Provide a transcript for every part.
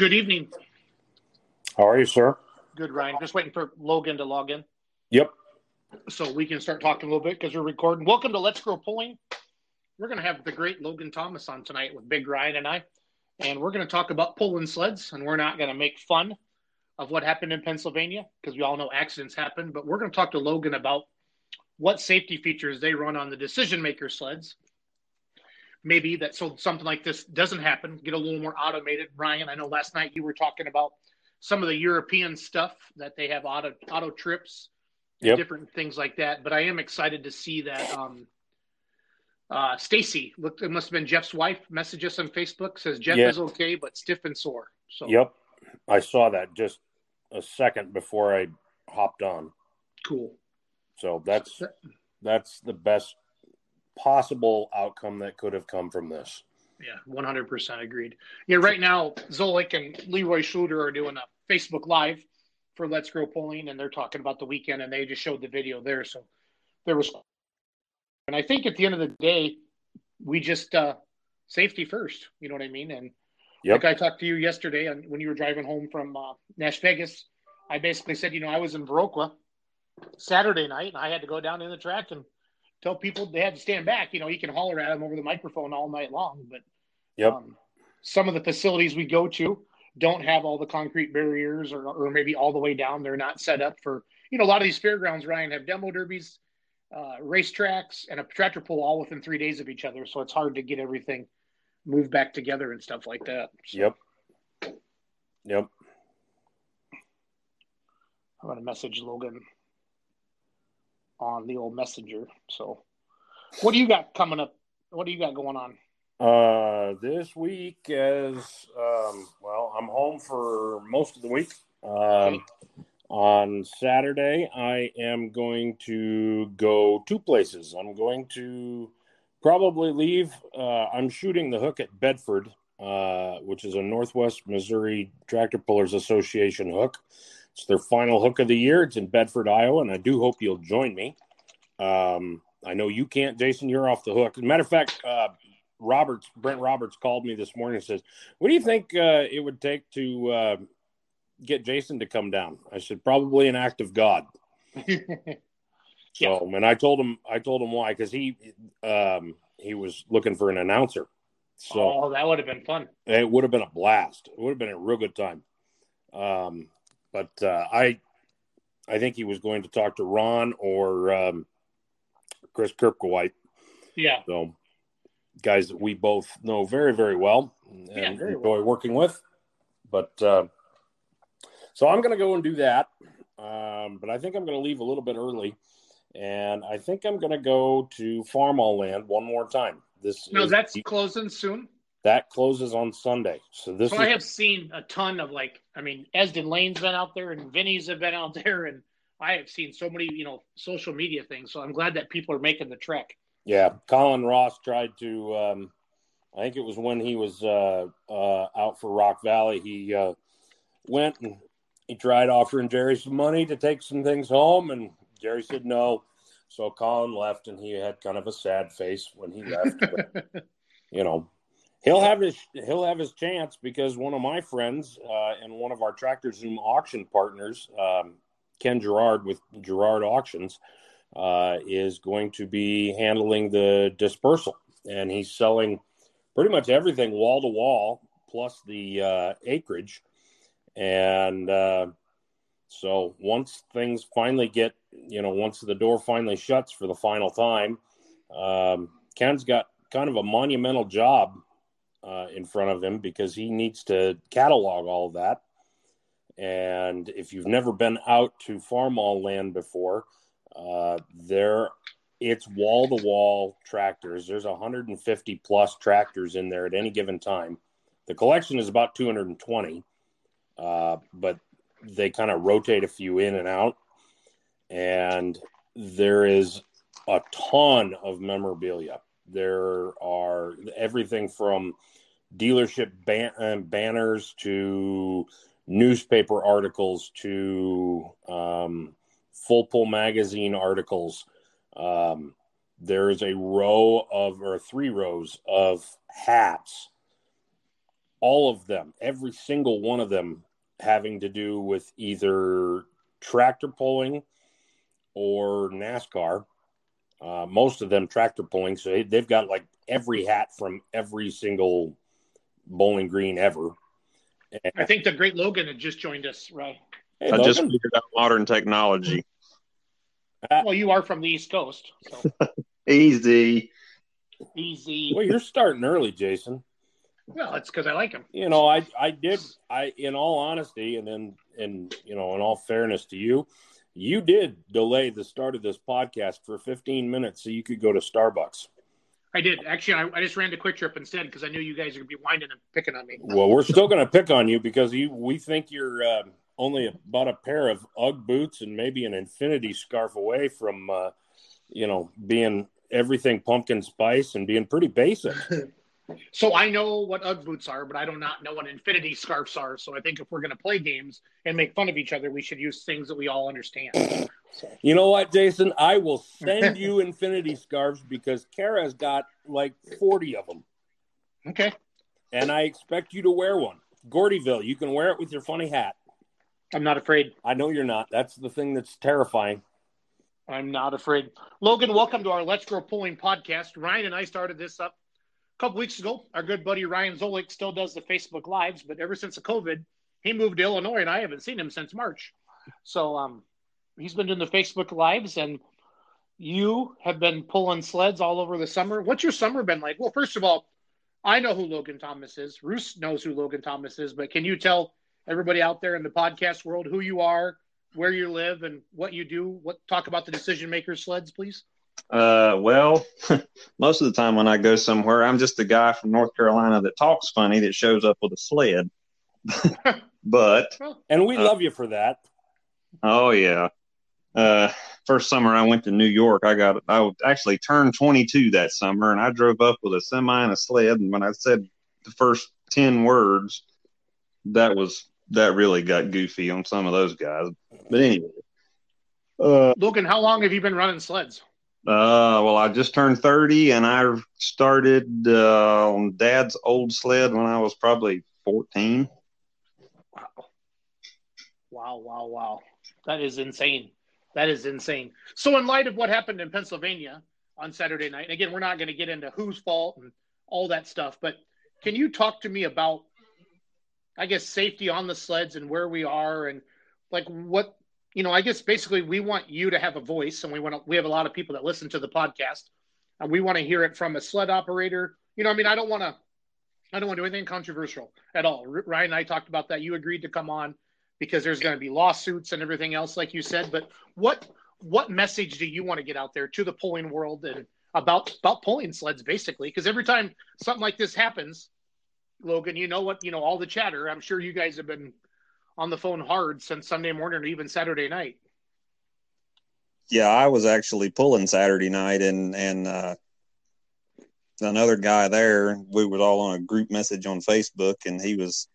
Good evening. How are you, sir? Good, Ryan. Just waiting for Logan to log in Yep. so we can start talking a little bit because we're recording. Welcome to Let's Grow Pulling. We're going to have the great Logan Thomas on tonight with Big Ryan and I, and we're going to talk about pulling sleds. And we're not going to make fun of what happened in Pennsylvania because we all know accidents happen, but we're going to talk to Logan about what safety features they run on the decision maker sleds. Maybe that so something like this doesn't happen, get a little more automated. Ryan, I know last night you were talking about some of the European stuff that they have auto auto trips, Yep. different things like that. But I am excited to see that. Um, uh, Stacy, look, it must have been Jeff's wife. Message us on Facebook says Jeff Yeah. is okay, but stiff and sore. So Yep. I saw that just a second before I hopped on. cool. So that's that's the best possible outcome that could have come from this. Yeah, one hundred percent agreed. Yeah, right now Zolik and Leroy Schluter are doing a Facebook Live for Let's Grow Pulling, and they're talking about the weekend, and they just showed the video there. So there was, and I think at the end of the day, we just uh, safety first. You know what I mean? And Yep. like I talked to you yesterday, and when you were driving home from uh, Nash Vegas, I basically said, you know, I was in Viroqua Saturday night, and I had to go down in the track and tell people they had to stand back. You know, you can holler at them over the microphone all night long, but Yep. um, some of the facilities we go to don't have all the concrete barriers, or, or maybe all the way down. They're not set up for you know a lot of these fairgrounds. Ryan have demo derbies, uh, racetracks, and a tractor pull all within three days of each other. So it's hard to get everything moved back together and stuff like that. So Yep. Yep. I'm gonna message Logan on the old messenger. So, what do you got coming up? What do you got going on? Uh, this week is um, well, I'm home for most of the week. Um, on Saturday, I am going to go two places. I'm going to probably leave. Uh, I'm shooting the hook at Bedford, uh, which is a Northwest Missouri Tractor Pullers Association hook. It's their final hook of the year. It's in Bedford, Iowa, and I do hope you'll join me. Um, I know you can't, Jason. You're off the hook. As a matter of fact, uh, Roberts, Brent Roberts called me this morning and says, What do you think uh, it would take to uh, get Jason to come down? I said, Probably an act of God. So, and I told him, I told him why, because he, um, he was looking for an announcer. So oh, that would have been fun. it would have been a blast. It would have been a real good time. Um, but uh, I, I think he was going to talk to Ron or um, Chris Kirkwhite. Yeah. So, guys that we both know very, very well and Yeah, very enjoy working with. But uh, so I'm going to go and do that. Um, but I think I'm going to leave a little bit early, and I think I'm going to go to Farmall Land one more time. This No, is- that's closing soon. That closes on Sunday. So this So is I have seen a ton of like, I mean, Esden Lane's been out there and Vinny's have been out there, and I have seen so many, you know, social media things. So I'm glad that people are making the trek. Yeah, Colin Ross tried to. Um, I think it was when he was uh, uh, out for Rock Valley. He uh, went and he tried offering Jerry some money to take some things home, and Jerry said no. So Colin left, and he had kind of a sad face when he left. but, you know, he'll have his he'll have his chance because one of my friends uh, and one of our Tractor Zoom auction partners, um, Ken Gerard with Gerard Auctions uh, is going to be handling the dispersal, and he's selling pretty much everything wall to wall plus the uh, acreage. And uh, so once things finally get, you know, once the door finally shuts for the final time, um, Ken's got kind of a monumental job uh, in front of him because he needs to catalog all that. And if you've never been out to Farmall Land before, uh, there it's wall to wall tractors. There's 150 plus tractors in there at any given time. The collection is about 220, uh, but they kind of rotate a few in and out. And there is a ton of memorabilia. There are everything from dealership ban- uh, banners to newspaper articles to um, full pull magazine articles. Um, there is a row of or three rows of hats all of them, every single one of them having to do with either tractor pulling or NASCAR. Uh, most of them tractor pulling, so they've got like every hat from every single Bowling Green ever. And I think the great Logan had just joined us, right? Hey, I Logan. just figured out modern technology. Uh, well, you are from the East Coast. So. Easy. Easy. Well, you're starting early, Jason. Well, it's because I like him. You know, I I did I in all honesty, and then and you know, in all fairness to you, you did delay the start of this podcast for 15 minutes so you could go to Starbucks. I did actually. I, I just ran to QuikTrip instead because I knew you guys are gonna be whining and picking on me. Well, we're still gonna pick on you because you we think you're uh, only about a pair of UGG boots and maybe an infinity scarf away from, uh, you know, being everything pumpkin spice and being pretty basic. So I know what UGG boots are, but I do not know what infinity scarves are. So I think if we're going to play games and make fun of each other, we should use things that we all understand. You know what, Jason? I will send you infinity scarves because Kara's got like 40 of them. Okay. And I expect you to wear one. Gordyville, you can wear it with your funny hat. I'm not afraid. I know you're not. That's the thing that's terrifying. I'm not afraid. Logan, welcome to our Let's Grow Pulling podcast. Ryan and I started this up couple weeks ago, our good buddy Ryan Zolik still does the Facebook Lives, but ever since the COVID, he moved to Illinois, and I haven't seen him since March. So um, he's been doing the Facebook Lives, and you have been pulling sleds all over the summer. What's your summer been like? Well, first of all, I know who Logan Thomas is. Roos knows who Logan Thomas is, but can you tell everybody out there in the podcast world who you are, where you live, and what you do? What talk about the decision makers sleds, please? Uh, well, most of the time when I go somewhere, I'm just a guy from North Carolina that talks funny that shows up with a sled. but and we uh, love you for that. Oh yeah. Uh, first summer I went to New York, I got I actually turned 22 that summer, and I drove up with a semi and a sled. And when I said the first 10 words, that was that really got goofy on some of those guys. But anyway. Uh, Logan, how long have you been running sleds? Uh, well, I just turned 30 and I started uh, on dad's old sled when I was probably 14. Wow. Wow, wow, wow. That is insane. That is insane. So, in light of what happened in Pennsylvania on Saturday night, and again, we're not going to get into whose fault and all that stuff, but can you talk to me about, I guess, safety on the sleds and where we are and like what you know, I guess basically we want you to have a voice, and we want to, we have a lot of people that listen to the podcast, and we want to hear it from a sled operator. You know, I mean, I don't want to, I don't want to do anything controversial at all. Ryan and I talked about that. You agreed to come on because there's going to be lawsuits and everything else, like you said. But what what message do you want to get out there to the pulling world and about about pulling sleds, basically? Because every time something like this happens, Logan, you know what, you know all the chatter. I'm sure you guys have been on the phone hard since Sunday morning or even Saturday night. Yeah, I was actually pulling Saturday night, and and uh, another guy there. We was all on a group message on Facebook, and he was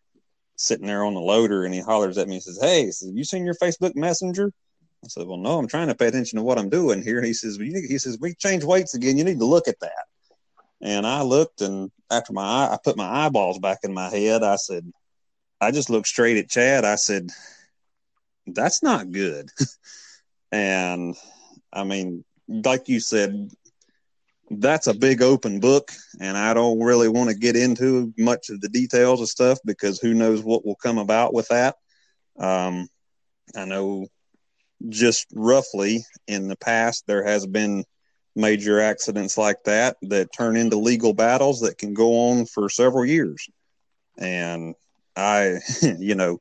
sitting there on the loader, and he hollers at me and says, "Hey, says, you seen your Facebook Messenger?" I said, "Well, no, I'm trying to pay attention to what I'm doing here." He says, well, "He says we change weights again. You need to look at that." And I looked, and after my I put my eyeballs back in my head, I said, I just looked straight at Chad. I said, "That's not good." and I mean, like you said, that's a big open book, and I don't really want to get into much of the details of stuff because who knows what will come about with that. Um, I know just roughly in the past there has been major accidents like that that turn into legal battles that can go on for several years. And I, you know,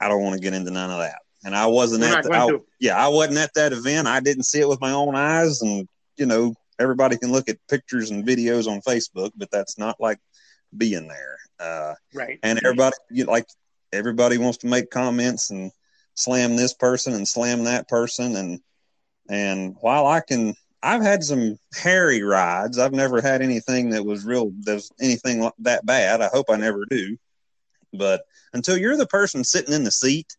I don't want to get into none of that. And I wasn't We're at, the, I, yeah, I wasn't at that event. I didn't see it with my own eyes. And, you know, everybody can look at pictures and videos on Facebook, but that's not like being there. Uh, right. And everybody, you like, everybody wants to make comments and slam this person and slam that person. And, and while I can, I've had some hairy rides. I've never had anything that was real, there's anything that bad. I hope I never do. But until you're the person sitting in the seat,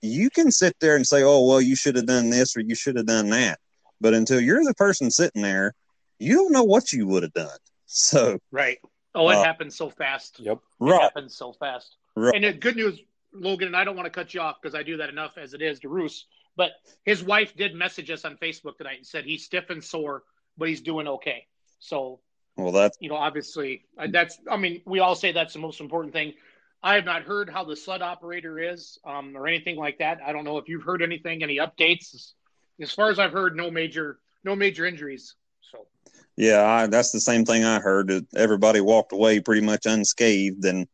you can sit there and say, oh, well, you should have done this or you should have done that. But until you're the person sitting there, you don't know what you would have done. So, right. Oh, it Uh, happens so fast. Yep. It Right. happens so fast. Right. And the good news, Logan, and I don't want to cut you off because I do that enough as it is to Roos, but his wife did message us on Facebook tonight and said he's stiff and sore, but he's doing okay. So, Well, that's you know, obviously, uh, that's, I mean, we all say that's the most important thing. I have not heard how the sled operator is um, or anything like that. I don't know if you've heard anything, any updates. As, far as I've heard, no major, no major injuries. So, yeah, I, that's the same thing I heard. Everybody walked away pretty much unscathed, and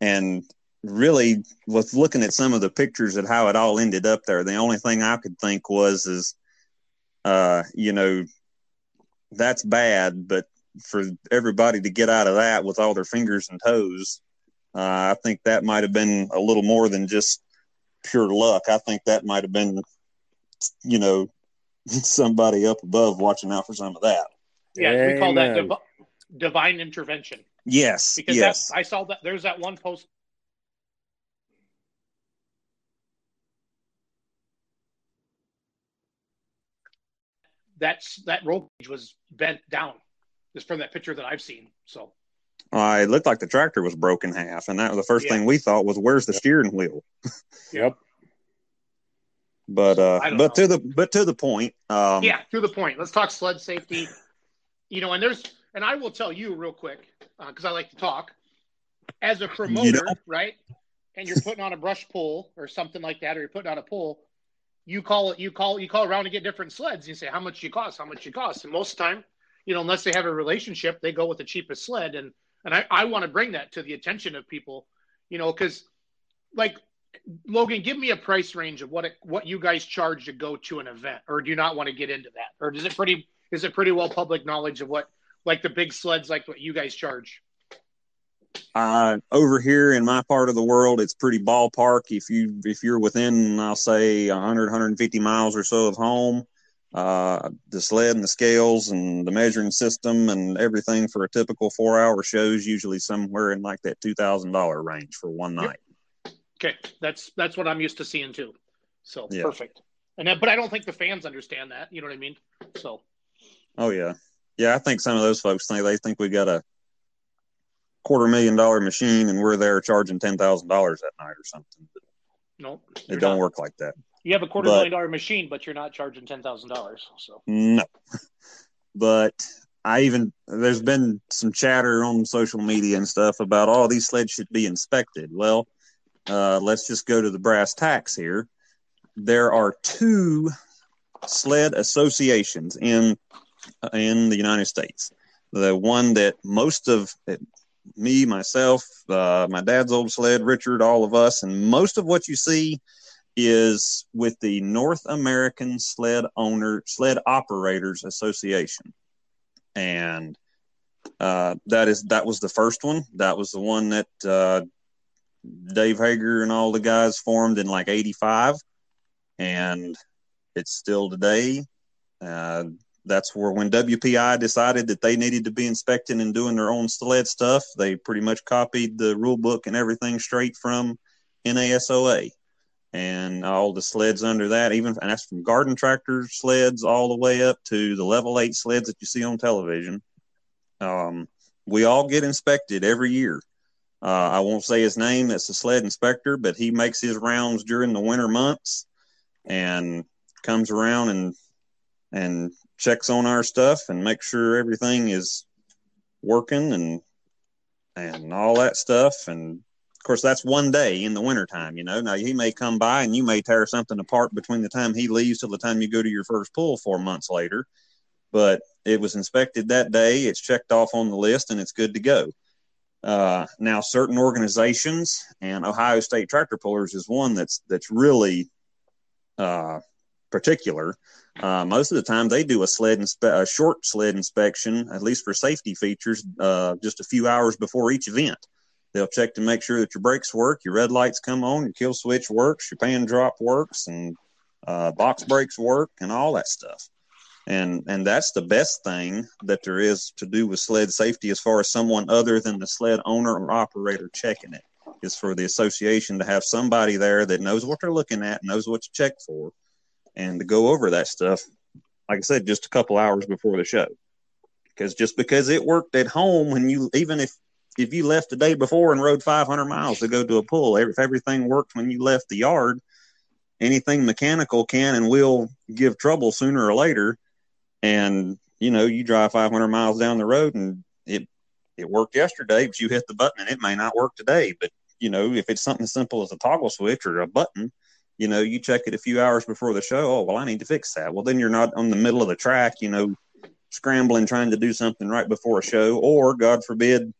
and really with looking at some of the pictures of how it all ended up there, the only thing I could think was is, uh, you know, that's bad, but for everybody to get out of that with all their fingers and toes, uh, I think that might have been a little more than just pure luck. I think that might have been, you know, somebody up above watching out for some of that. yeah, we call that div- divine intervention. Yes, because yes, that's I saw that there's that one post. That's that rope cage was bent down, just from that picture that I've seen. So uh, it looked like the tractor was broken half, and that was the first Yeah. thing we thought was, "Where's the steering wheel?" Yep. But uh, but know. to the but to the point, um, yeah, to the point. Let's talk sled safety. You know, and there's and I will tell you real quick because I like to talk. As a promoter, right? And you're putting on a brush pull or something like that, or you're putting on a pull. You call it. You call. You call around to get different sleds. You say how much you cost. How much you cost. And most of the time, you know, unless they have a relationship, they go with the cheapest sled. And and I, I want to bring that to the attention of people, you know, because like Logan, give me a price range of what it, what you guys charge to go to an event, or do you not want to get into that, or is it pretty is it pretty well public knowledge of what like the big sleds like what you guys charge? uh, over here in my part of the world, it's pretty ballpark. If you if you're within, I'll say 100, 150 miles or so of home, uh, the sled and the scales and the measuring system and everything for a typical four hour show is usually somewhere in like that two thousand dollar range for one Yep. night. Okay, that's that's what I'm used to seeing too. So Yeah. perfect. And then, but I don't think the fans understand that. You know what I mean? So Oh yeah, yeah. I think some of those folks think they think we got a quarter million dollar machine and we're there charging ten thousand dollars that night or something. no, It you're don't not. work like that. You have a quarter but- million dollar machine, but you're not charging ten thousand dollars. So No. But I even there's been some chatter on social media and stuff about all these sleds should be inspected. Well, uh, let's just go to the brass tacks here. There are two sled associations in in the United States. The one that most of me, myself, uh, my dad's old sled, Richard, all of us, and most of what you see is with the North American Sled Owner Sled Operators Association, and uh, that is that was the first one. That was the one that uh, Dave Hager and all the guys formed in like '85, and it's still today. Uh, that's where when WPI decided that they needed to be inspecting and doing their own sled stuff, they pretty much copied the rule book and everything straight from NASOA and all the sleds under that, even and that's from garden tractor sleds all the way up to the level eight sleds that you see on television. Um, we all get inspected every year. Uh, I won't say his name. That's the sled inspector, but he makes his rounds during the winter months and comes around and and checks on our stuff and makes sure everything is working and and all that stuff and of course that's one day in the wintertime you know? Now he may come by and you may tear something apart between the time he leaves till the time you go to your first pull four months later. But it was inspected that day it's checked off on the list and it's good to go. Uh, now certain organizations and ohio state tractor pullers is one that's that's really uh, particular. Uh, most of the time they do a sled inspe- a short sled inspection at least for safety features uh, just a few hours before each event They'll check to make sure that your brakes work, your red lights come on, your kill switch works, your pan drop works, and uh, box brakes work, and all that stuff. And and that's the best thing that there is to do with sled safety, as far as someone other than the sled owner or operator checking it, is for the association to have somebody there that knows what they're looking at, knows what to check for, and to go over that stuff. Like I said, just a couple hours before the show, because just because it worked at home, when you even if if you left the day before and rode 500 miles to go to a pull, if everything worked when you left the yard, anything mechanical can and will give trouble sooner or later. And you know, you drive 500 miles down the road and it it worked yesterday, but you hit the button and it may not work today. But you know, if it's something as simple as a toggle switch or a button, you know, you check it a few hours before the show. Oh, well, I need to fix that. Well, then you're not on the middle of the track, you know, scrambling trying to do something right before a show, or God forbid,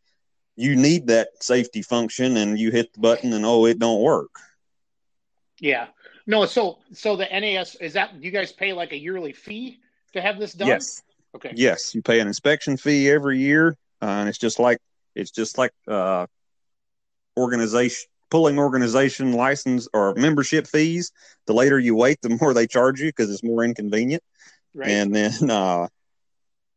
you need that safety function and you hit the button and oh, it don't work. Yeah. No, so so the NAS is that you guys pay like a yearly fee to have this done? Yes. Okay. Yes, you pay an inspection fee every year, uh, and it's just like it's just like uh, organization pulling organization license or membership fees. The later you wait, the more they charge you because it's more inconvenient. Right. And then uh,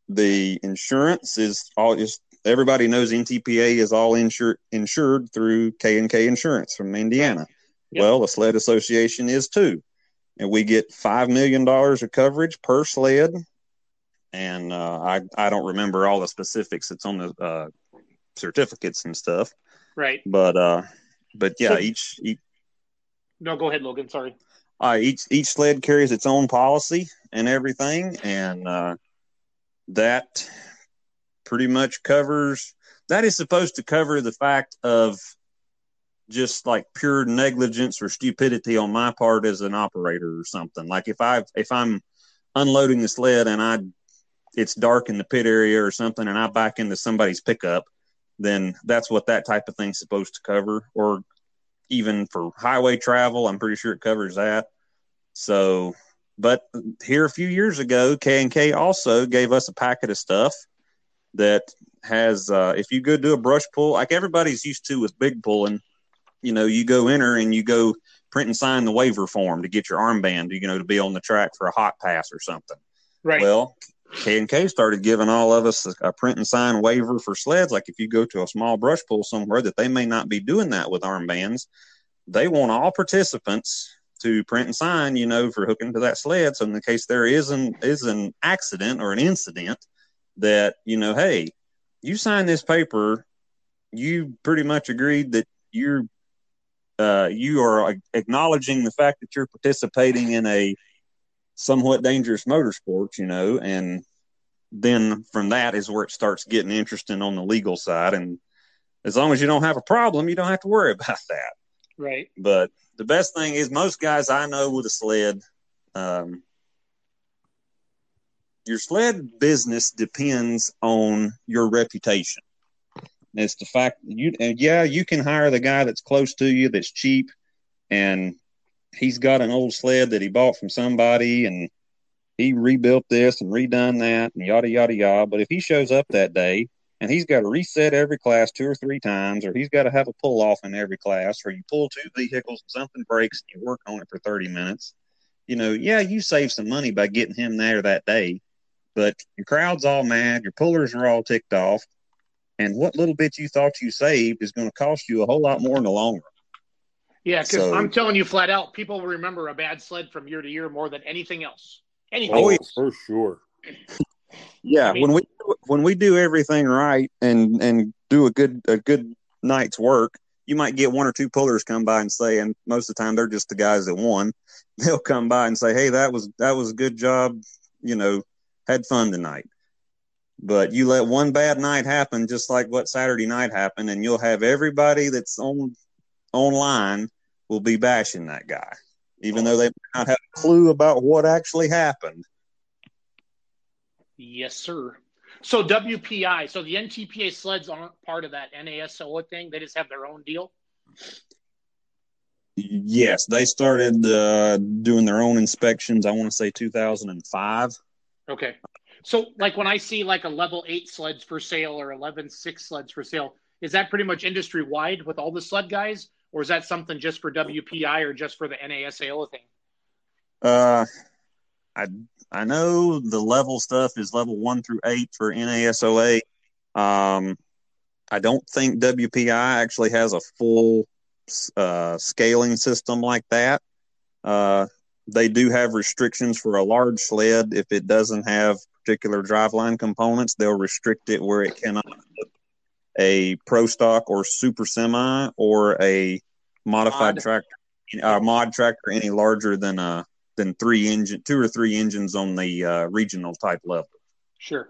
the insurance is all just everybody knows NTPA is all insured insured through K and K Insurance from Indiana. Yep. Well, the sled association is too, and we get five million dollars of coverage per sled. And uh, I I don't remember all the specifics. It's on the uh, certificates and stuff. Right. But uh, but yeah, so, each, each no, go ahead, Logan. Sorry. Uh, each each sled carries its own policy and everything, and uh, that pretty much covers. That is supposed to cover the fact of just like pure negligence or stupidity on my part as an operator or something. Like if I if I'm unloading the sled and I it's dark in the pit area or something and I back into somebody's pickup, then that's what that type of thing's supposed to cover. Or even for highway travel, I'm pretty sure it covers that. So, but here a few years ago, K and K also gave us a packet of stuff that has uh, if you go do a brush pull, like everybody's used to with big pulling, you know, you go enter and you go print and sign the waiver form to get your armband, you know, to be on the track for a hot pass or something. Right. Well, K and K started giving all of us a, a, print and sign waiver for sleds. Like if you go to a small brush pull somewhere that they may not be doing that with armbands, they want all participants to print and sign, you know, for hooking to that sled. So in the case there is an is an accident or an incident that, you know, hey, you sign this paper, you pretty much agreed that you're uh, you are acknowledging the fact that you're participating in a somewhat dangerous motorsports, you know, and then from that is where it starts getting interesting on the legal side. And as long as you don't have a problem, you don't have to worry about that. Right. But the best thing is most guys I know with a sled, um, your sled business depends on your reputation. It's the fact you, yeah, you can hire the guy that's close to you, that's cheap, and he's got an old sled that he bought from somebody, and he rebuilt this and redone that, and yada yada yada. But if he shows up that day and he's got to reset every class two or three times, or he's got to have a pull off in every class, or you pull two vehicles and something breaks and you work on it for 30 minutes, you know, yeah, you save some money by getting him there that day, but your crowd's all mad, your pullers are all ticked off, and what little bit you thought you saved is going to cost you a whole lot more in the long run. Yeah, because so, I'm telling you flat out, people remember a bad sled from year to year more than anything else. Anything. Oh, else. for sure. Yeah, I mean, when we when we do everything right and and do a good a good night's work, you might get one or two pullers come by and say, and most of the time they're just the guys that won. They'll come by and say, "Hey, that was that was a good job. You know, had fun tonight." But you let one bad night happen, just like what Saturday night happened, and you'll have everybody that's on online will be bashing that guy, even though they might not have a clue about what actually happened. Yes, sir. So WPI, so the NTPA sleds aren't part of that NASOA thing. They just have their own deal. Yes, they started uh, doing their own inspections. I want to say 2005. Okay, so like when I see like a level eight sleds for sale or 11 six sleds for sale, is that pretty much industry wide with all the sled guys, or is that something just for WPI or just for the NASOA thing? Uh, I I know the level stuff is level one through eight for NASOA. Um, I don't think WPI actually has a full uh, scaling system like that. Uh, they do have restrictions for a large sled. If it doesn't have particular driveline components, they'll restrict it where it cannot a pro stock or super semi or a modified Mod. tractor, a mod tractor any larger than uh than three engine, two or three engines on the uh, regional type level. Sure.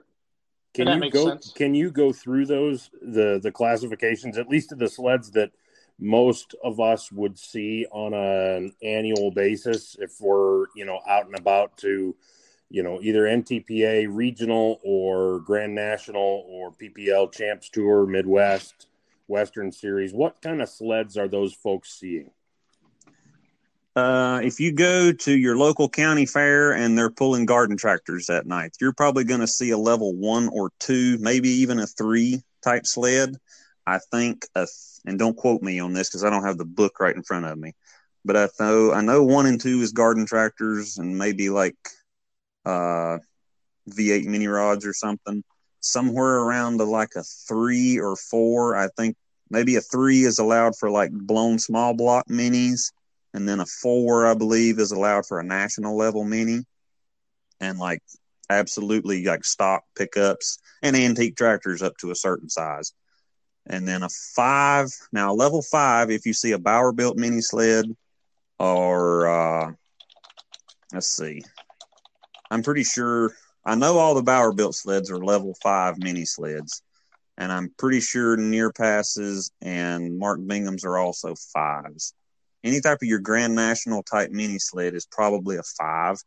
Can that you go? sense. Can you go through those the the classifications at least of the sleds that most of us would see on an annual basis if we're you know out and about to you know either NTPA regional or Grand National or PPL Champs Tour Midwest Western Series. What kind of sleds are those folks seeing? Uh, if you go to your local county fair and they're pulling garden tractors that night, you're probably going to see a level one or two, maybe even a three type sled. I think, a, and don't quote me on this because I don't have the book right in front of me, but I know I know one and two is garden tractors and maybe like uh, V8 mini rods or something. Somewhere around the like a three or four, I think maybe a three is allowed for like blown small block minis and then a four, I believe, is allowed for a national level mini, and like absolutely like stock pickups and antique tractors up to a certain size. And then a five. Now, level five, if you see a Bauer built mini sled, or uh, let's see, I'm pretty sure I know all the Bauer built sleds are level five mini sleds, and I'm pretty sure Near Passes and Mark Bingham's are also fives. Any type of your Grand National type mini sled is probably a five,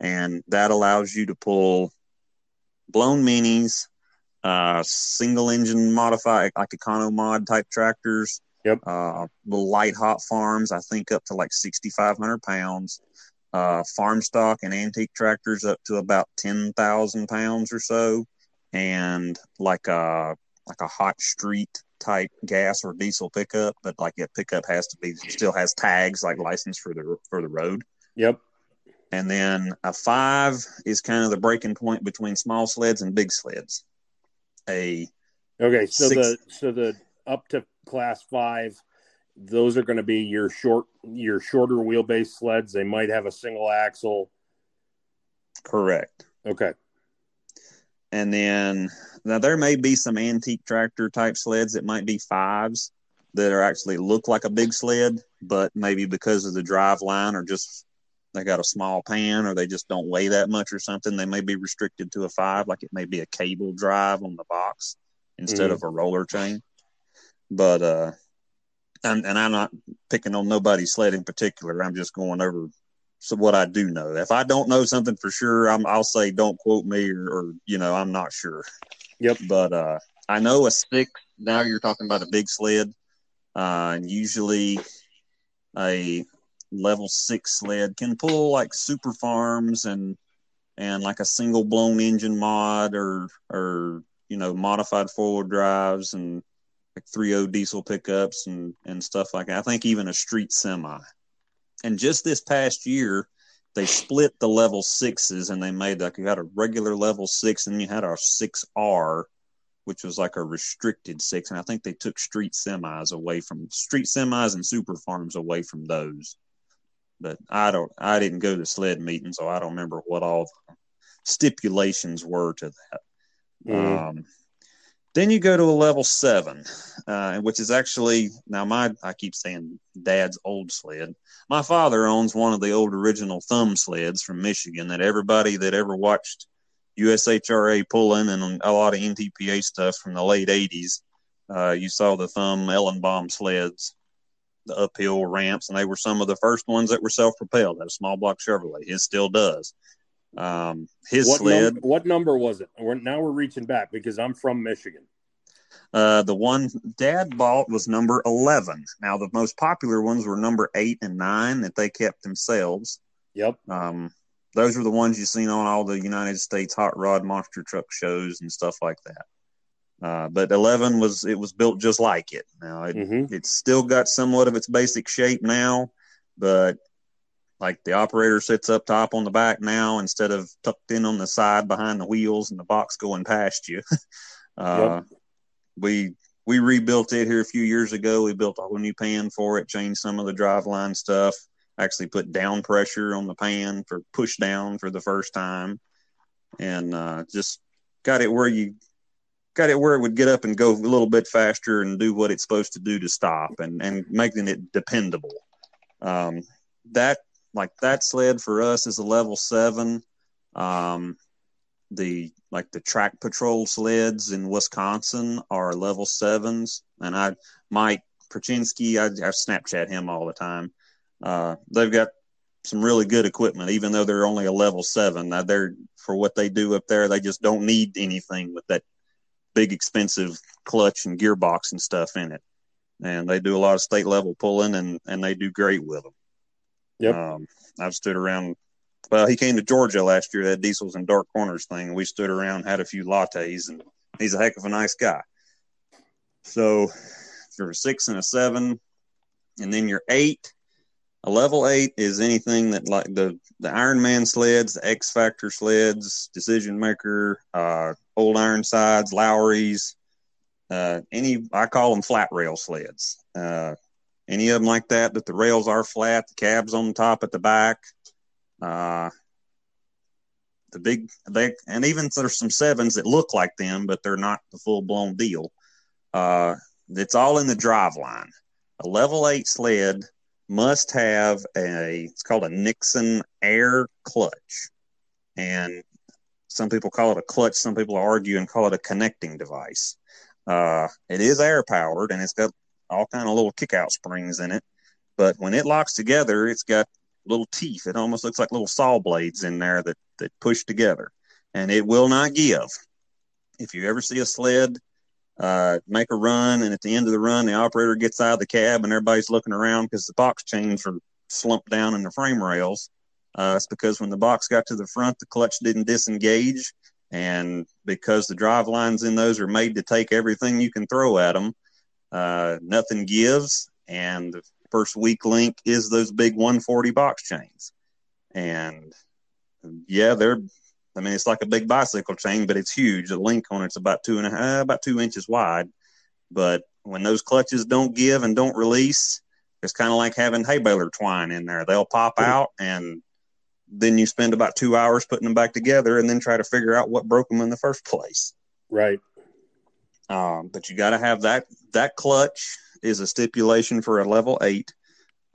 and that allows you to pull blown minis, uh, single engine modified like Econo mod type tractors. Yep. Uh, the light hot farms, I think up to like 6,500 pounds. Uh, farm stock and antique tractors up to about 10,000 pounds or so. And like a, like a hot street type gas or diesel pickup, but like a pickup has to be still has tags like license for the for the road. Yep. And then a five is kind of the breaking point between small sleds and big sleds. A Okay, so Six- the so the up to class five, those are going to be your short your shorter wheelbase sleds. They might have a single axle. correct. Okay. And then now there may be some antique tractor type sleds that might be fives that are actually look like a big sled, but maybe because of the drive line or just they got a small pan or they just don't weigh that much or something, they may be restricted to a five, like it may be a cable drive on the box instead Mhm. of a roller chain. But uh and, and I'm not picking on nobody's sled in particular. I'm just going over so what I do know. If I don't know something for sure, I'm, I'll say don't quote me or, or you know I'm not sure. Yep. But uh, I know a six. Now you're talking about a big sled, uh, and usually a level six sled can pull like super farms and and like a single blown engine mod or or you know modified wheel drives and like 3.0 diesel pickups and and stuff like that. I think even a street semi. And just this past year, they split the level sixes and they made like you had a regular level six and you had a six R, which was like a restricted six. And I think they took street semis away from street semis and super farms away from those. But I don't, I didn't go to sled meeting, so I don't remember what all the stipulations were to that. Mhm. Um, then you go to a level seven, uh, which is actually now my I keep saying dad's old sled. My father owns one of the old original thumb sleds from Michigan that everybody that ever watched USHRA pulling and a lot of NTPA stuff from the late '80s, uh, you saw the thumb Ellenbaum sleds, the uphill ramps, and they were some of the first ones that were self-propelled. That small block Chevrolet, his still does. Um, his What sled. num- what number was it? We're, now we're reaching back because I'm from Michigan. Uh, the one dad bought was number 11. Now, the most popular ones were number eight and nine that they kept themselves. Yep. Um, those were the ones you've seen on all the United States hot rod monster truck shows and stuff like that. Uh, but 11 was, it was built just like it. Now, it, hmm it's still got somewhat of its basic shape now, but like the operator sits up top on the back now instead of tucked in on the side behind the wheels and the box going past you. uh, We we rebuilt it here a few years ago. We built a whole new pan for it, changed some of the driveline stuff, actually put down pressure on the pan for push down for the first time, and uh, just got it where you got it where it would get up and go a little bit faster and do what it's supposed to do to stop and and making it dependable. Um, that like that sled for us is a level seven. Um, the like the track patrol sleds in Wisconsin are level sevens, and I Mike Perchinsky, I, I Snapchat him all the time. Uh, they've got some really good equipment, even though they're only a level seven. Now they're for what they do up there, they just don't need anything with that big expensive clutch and gearbox and stuff in it. And they do a lot of state level pulling and, and they do great with them. Yep. Um, I've stood around. Well, he came to Georgia last year, that Diesels and Dark Corners thing. And we stood around, had a few lattes, and he's a heck of a nice guy. So you're a six and a seven, and then you're eight. A level eight is anything that like the the Iron Man sleds, the X Factor sleds, Decision Maker, uh, Old Ironsides, Lowry's, uh, any I call them flat rail sleds. Uh, any of them like that that the rails are flat, the cabs on the top at the back. Uh, the big they and even there's some sevens that look like them, but they're not the full blown deal. Uh, it's all in the drive line. A level eight sled must have a it's called a Nixon air clutch. And some people call it a clutch, some people argue and call it a connecting device. Uh, it is air powered and it's got all kind of little kick out springs in it. But when it locks together, it's got little teeth. It almost looks like little saw blades in there that, that push together. And it will not give. If you ever see a sled uh, make a run, and at the end of the run, the operator gets out of the cab, and everybody's looking around because the box chains are slumped down in the frame rails. Uh, it's because when the box got to the front, the clutch didn't disengage, and because the drive lines in those are made to take everything you can throw at them, uh, nothing gives, and the first weak link is those big 140 box chains. And yeah, they're I mean, it's like a big bicycle chain, but it's huge. The link on it's about two and a half, uh, about two inches wide. But when those clutches don't give and don't release, it's kind of like having hay baler twine in there. They'll pop out, and then you spend about two hours putting them back together, and then try to figure out what broke them in the first place. Right. Um, but you got to have that. That clutch is a stipulation for a level eight.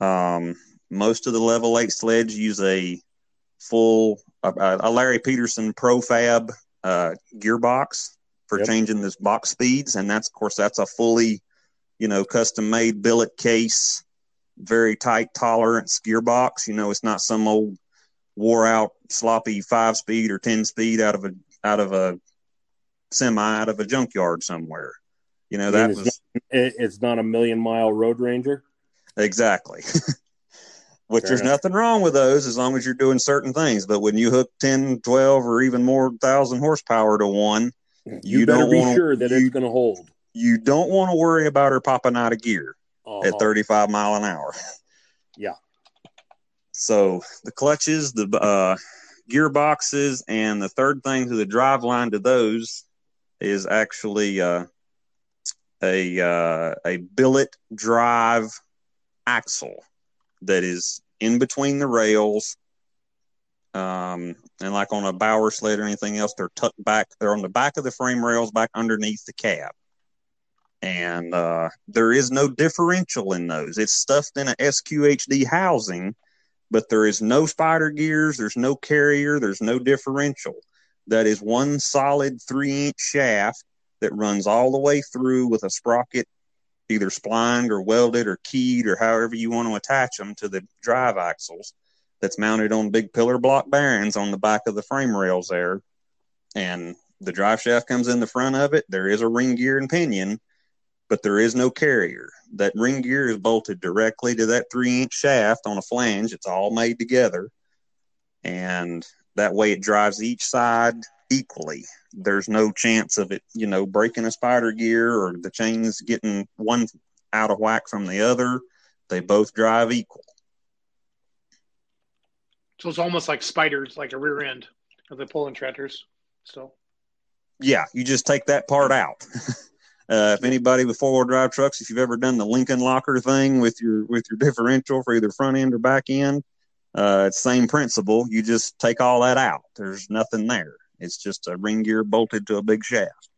Um, most of the level eight sleds use a full a, a Larry Peterson Profab uh, gearbox for yep. changing this box speeds, and that's of course that's a fully, you know, custom made billet case, very tight tolerance gearbox. You know, it's not some old wore out sloppy five speed or ten speed out of a out of a semi out of a junkyard somewhere. You know that it's was not, it's not a million mile Roadranger. Exactly. which Fair there's enough. nothing wrong with those as long as you're doing certain things. But when you hook 10, 12, or even more thousand horsepower to one, you, you better don't be wanna, sure that you, it's going to hold. You don't want to worry about her popping out of gear uh-huh. at 35 mile an hour. So the clutches, the uh, gearboxes, and the third thing to the drive line to those is actually uh, a uh, a billet drive axle that is in between the rails. Um, and like on a Bauer sled or anything else, they're tucked back. They're on the back of the frame rails, back underneath the cab. And uh, there is no differential in those. It's stuffed in a SQHD housing, but there is no spider gears. There's no carrier. There's no differential. That is one solid three inch shaft that runs all the way through with a sprocket either splined or welded or keyed or however you want to attach them to the drive axles that's mounted on big pillow block bearings on the back of the frame rails there. And the drive shaft comes in the front of it. There is a ring gear and pinion, but there is no carrier. That ring gear is bolted directly to that three inch shaft on a flange. It's all made together. And that way it drives each side equally there's no chance of it, you know, breaking a spider gear or the chains getting one out of whack from the other. They both drive equal. So it's almost like spiders, like a rear end of the pulling tractors. So, yeah, you just take that part out. uh, if anybody with four wheel drive trucks, if you've ever done the Lincoln locker thing with your with your differential for either front end or back end, uh, it's same principle. You just take all that out. There's nothing there. It's just a ring gear bolted to a big shaft.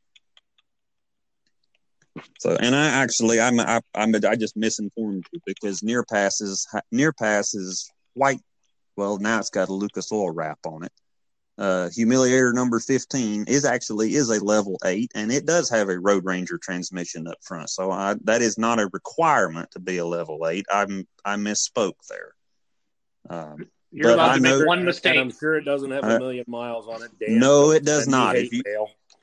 So, and I actually, I'm, I, I'm, I just misinformed you because near passes, near passes white. Well, now it's got a Lucas oil wrap on it. Uh, Humiliator number 15 is actually is a level eight, and it does have a Roadranger transmission up front. So I, that is not a requirement to be a level eight. I'm I misspoke there. Um, You're allowed to make one mistake. I'm sure it doesn't have a million miles on it. Dan, no, it does not. If you,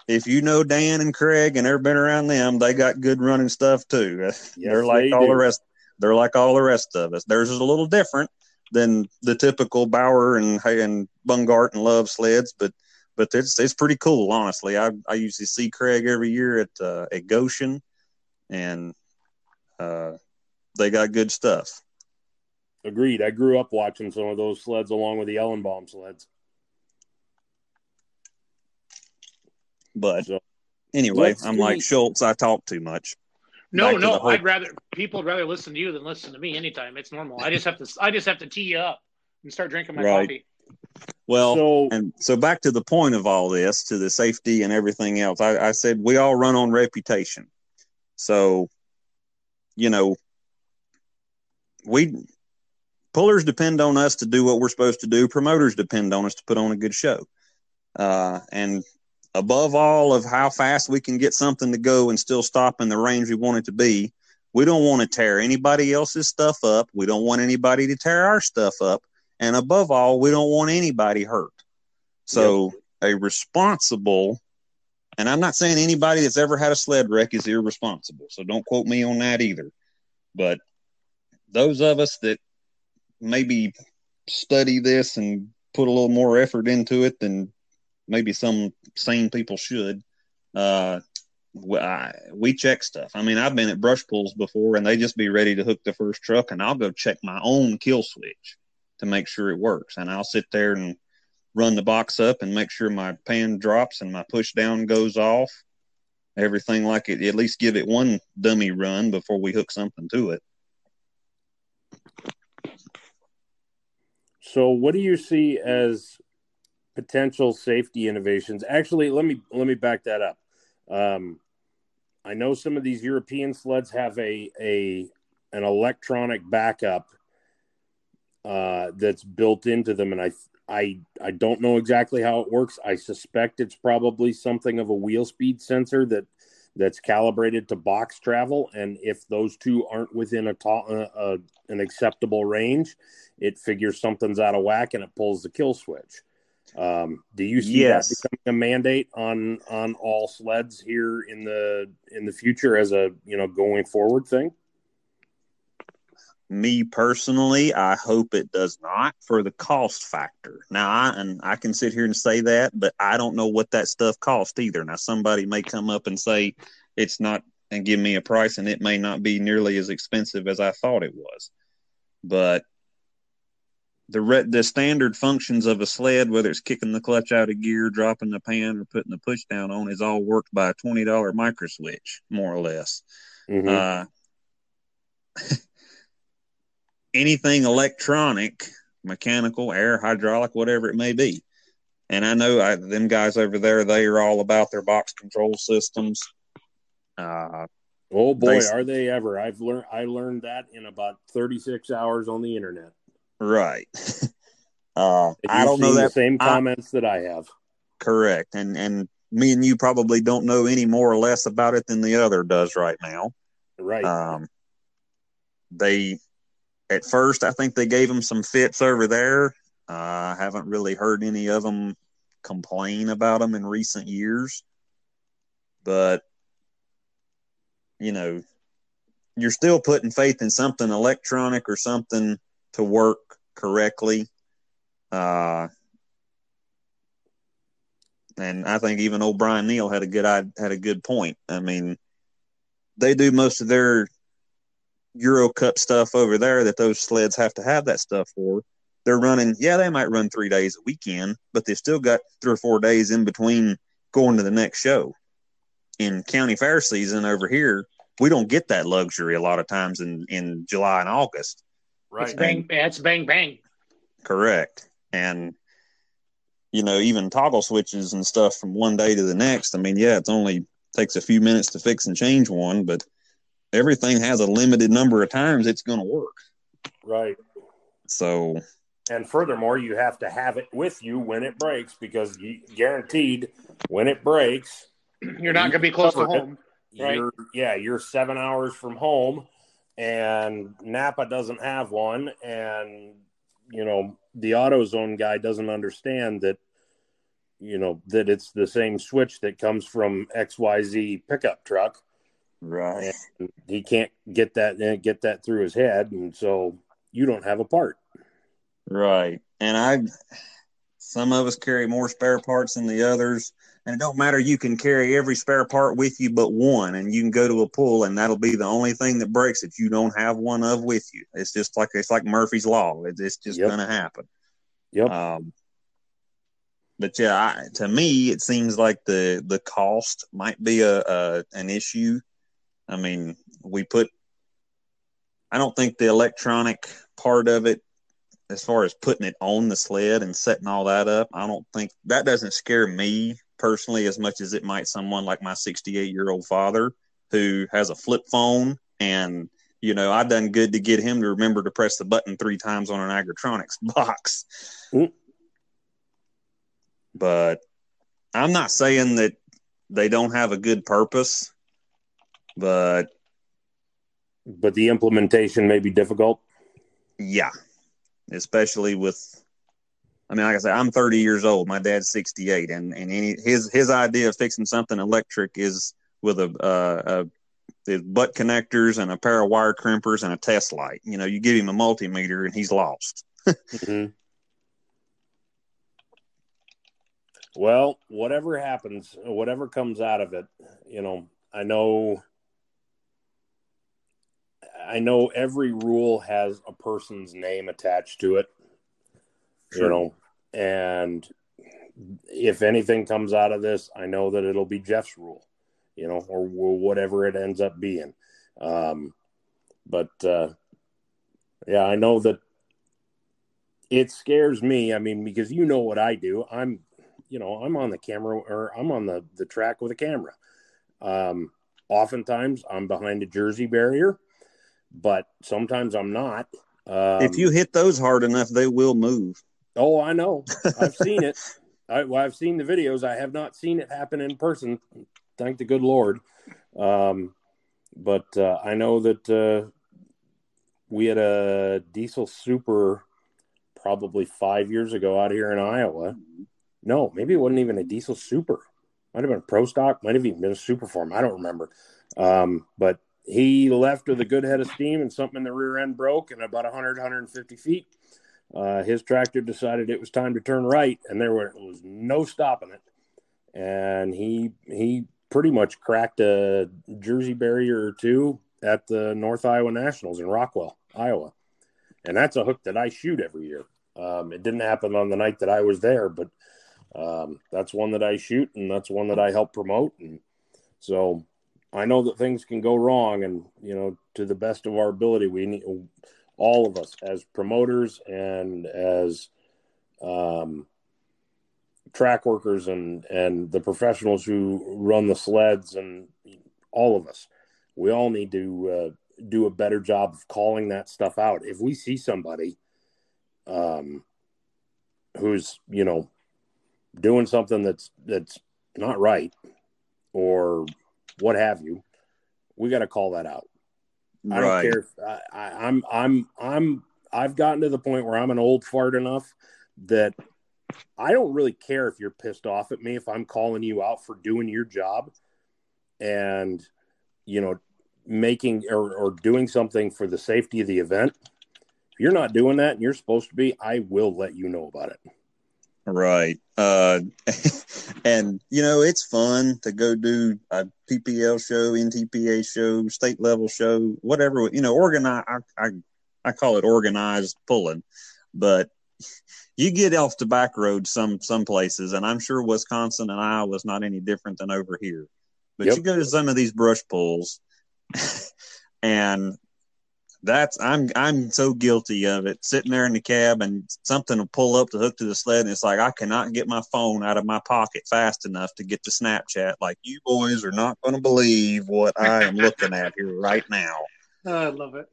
if you know Dan and Craig and ever been around them, they got good running stuff too. Yes, they're like they all do. the rest. They're like all the rest of us. Theirs is a little different than the typical Bauer and and Bungart and Love sleds, but but it's it's pretty cool, honestly. I I usually see Craig every year at uh, at Goshen, and uh, they got good stuff. Agreed. I grew up watching some of those sleds along with the Ellenbaum sleds. But so, anyway, I'm like Schultz. I talk too much. No, no. I'd rather people would rather listen to you than listen to me anytime. It's normal. I just have to I just have to tee you up and start drinking my right. coffee. Well, so, and so back to the point of all this, to the safety and everything else. I, I said we all run on reputation. So, you know, we pullers depend on us to do what we're supposed to do. Promoters depend on us to put on a good show. Uh, and above all of how fast we can get something to go and still stop in the range we want it to be, we don't want to tear anybody else's stuff up. We don't want anybody to tear our stuff up. And above all, we don't want anybody hurt. So yep. a responsible, and I'm not saying anybody that's ever had a sled wreck is irresponsible. So don't quote me on that either. But those of us that maybe study this and put a little more effort into it than maybe some sane people should. Uh, I, we check stuff. I mean, I've been at brush pulls before, and they just be ready to hook the first truck, and I'll go check my own kill switch to make sure it works, and I'll sit there and run the box up and make sure my pan drops and my push down goes off. Everything like it. At least give it one dummy run before we hook something to it. So, what do you see as potential safety innovations. Actually, let me let me back that up. Um, I know some of these European sleds have a a an electronic backup uh, that's built into them, and I I I don't know exactly how it works. I suspect it's probably something of a wheel speed sensor that that's calibrated to box travel, and if those two aren't within a, ta- uh, uh, an acceptable range, it figures something's out of whack and it pulls the kill switch. Um, do you see yes. that becoming a mandate on on all sleds here in the in the future as a you know going forward thing? Me personally, I hope it does not for the cost factor. Now, I and I can sit here and say that, but I don't know what that stuff costs either. Now, somebody may come up and say it's not and give me a price, and it may not be nearly as expensive as I thought it was. But the re- the standard functions of a sled, whether it's kicking the clutch out of gear, dropping the pan, or putting the push down on, is all worked by a twenty dollar micro switch, more or less. Mm-hmm. Uh, anything electronic, mechanical, air, hydraulic, whatever it may be. And I know I, them guys over there, they are all about their box control systems. Uh, oh boy, they, are they ever! I've learned I learned that in about thirty six hours on the internet. Right. Uh, I don't know that same comments I, that I have. Correct, and and me and you probably don't know any more or less about it than the other does right now. Right. Um, they at first I think they gave them some fits over there. Uh, I haven't really heard any of them complain about them in recent years, but you know, you're still putting faith in something electronic or something to work correctly. Uh, and I think even old Brian Neal had a good had a good point. I mean, they do most of their Euro Cup stuff over there that those sleds have to have that stuff for. They're running, yeah, they might run three days a weekend, but they've still got three or four days in between going to the next show. In county fair season over here, we don't get that luxury a lot of times in, in July and August. Right. It's bang, it's bang, bang. Correct. And, you know, even toggle switches and stuff from one day to the next. I mean, yeah, it's only takes a few minutes to fix and change one, but everything has a limited number of times it's going to work. Right. So, and furthermore, you have to have it with you when it breaks because you guaranteed when it breaks, you're not going to be close to home. Right. You're, yeah, you're seven hours from home, and Napa doesn't have one, and you know the AutoZone guy doesn't understand that you know that it's the same switch that comes from XYZ pickup truck. Right. And he can't get that get that through his head and so you don't have a part. Right. And I some of us carry more spare parts than the others. And it don't matter, you can carry every spare part with you but one, and you can go to a pool, and that'll be the only thing that breaks if you don't have one of with you. It's just like it's like Murphy's law. It's, just yep. gonna happen. Yep. Um, but yeah, I, to me, it seems like the the cost might be a, a an issue. I mean, we put. I don't think the electronic part of it, as far as putting it on the sled and setting all that up, I don't think that doesn't scare me personally as much as it might someone like my 68 year old father who has a flip phone and you know I've done good to get him to remember to press the button three times on an agritronics box but I'm not saying that they don't have a good purpose, but but the implementation may be difficult. Yeah, especially with. I mean, like I said, I'm 30 years old. My dad's 68, and and any, his his idea of fixing something electric is with a, uh, a butt connectors and a pair of wire crimpers and a test light. You know, you give him a multimeter and he's lost. mm-hmm. Well, whatever happens, whatever comes out of it, you know, I know I know every rule has a person's name attached to it. Sure. You know, and if anything comes out of this, I know that it'll be Jeff's rule, you know, or, whatever it ends up being. Um, but uh, yeah, I know that it scares me. I mean, because you know what I do. I'm you know, I'm on the camera or I'm on the, the track with a camera. Um, oftentimes I'm behind a jersey barrier, but sometimes I'm not. Um, if you hit those hard enough, they will move. Oh, I know. I've seen it. I, well, I've seen the videos. I have not seen it happen in person. Thank the good Lord. Um, but uh, I know that uh, we had a diesel super probably five years ago out here in Iowa no, maybe it wasn't even a diesel super. Might have been a pro stock, might have even been a super farm. I don't remember. Um, but he left with a good head of steam and something in the rear end broke and about 100, 150 feet. Uh, his tractor decided it was time to turn right, and there was no stopping it. And he he pretty much cracked a Jersey barrier or two at the North Iowa Nationals in Rockwell, Iowa. And that's a hook that I shoot every year. Um, it didn't happen on the night that I was there, but um, that's one that I shoot and that's one that I help promote. And so I know that things can go wrong. And, you know, to the best of our ability, we need all of us as promoters and as um, track workers and, and the professionals who run the sleds and all of us, we all need to uh, do a better job of calling that stuff out. If we see somebody um, who's, you know, doing something that's that's not right or what have you, we got to call that out. I don't care. If, I, I'm I'm I'm I've gotten to the point where I'm an old fart enough that I don't really care if you're pissed off at me if I'm calling you out for doing your job and you know making or, or doing something for the safety of the event. If you're not doing that and you're supposed to be, I will let you know about it. Right. Uh, and you know, it's fun to go do a PPL show, NTPA show, state level show, whatever, you know, organize, I, I, I call it organized pulling, but you get off the back road some, some places, and I'm sure Wisconsin and Iowa is not any different than over here, but yep. you go to some of these brush pulls and that's I'm I'm so guilty of it. Sitting there in the cab and something will pull up to hook to the sled, and it's like I cannot get my phone out of my pocket fast enough to get to Snapchat. Like you boys are not going to believe what I am looking at here right now. Oh, I love it.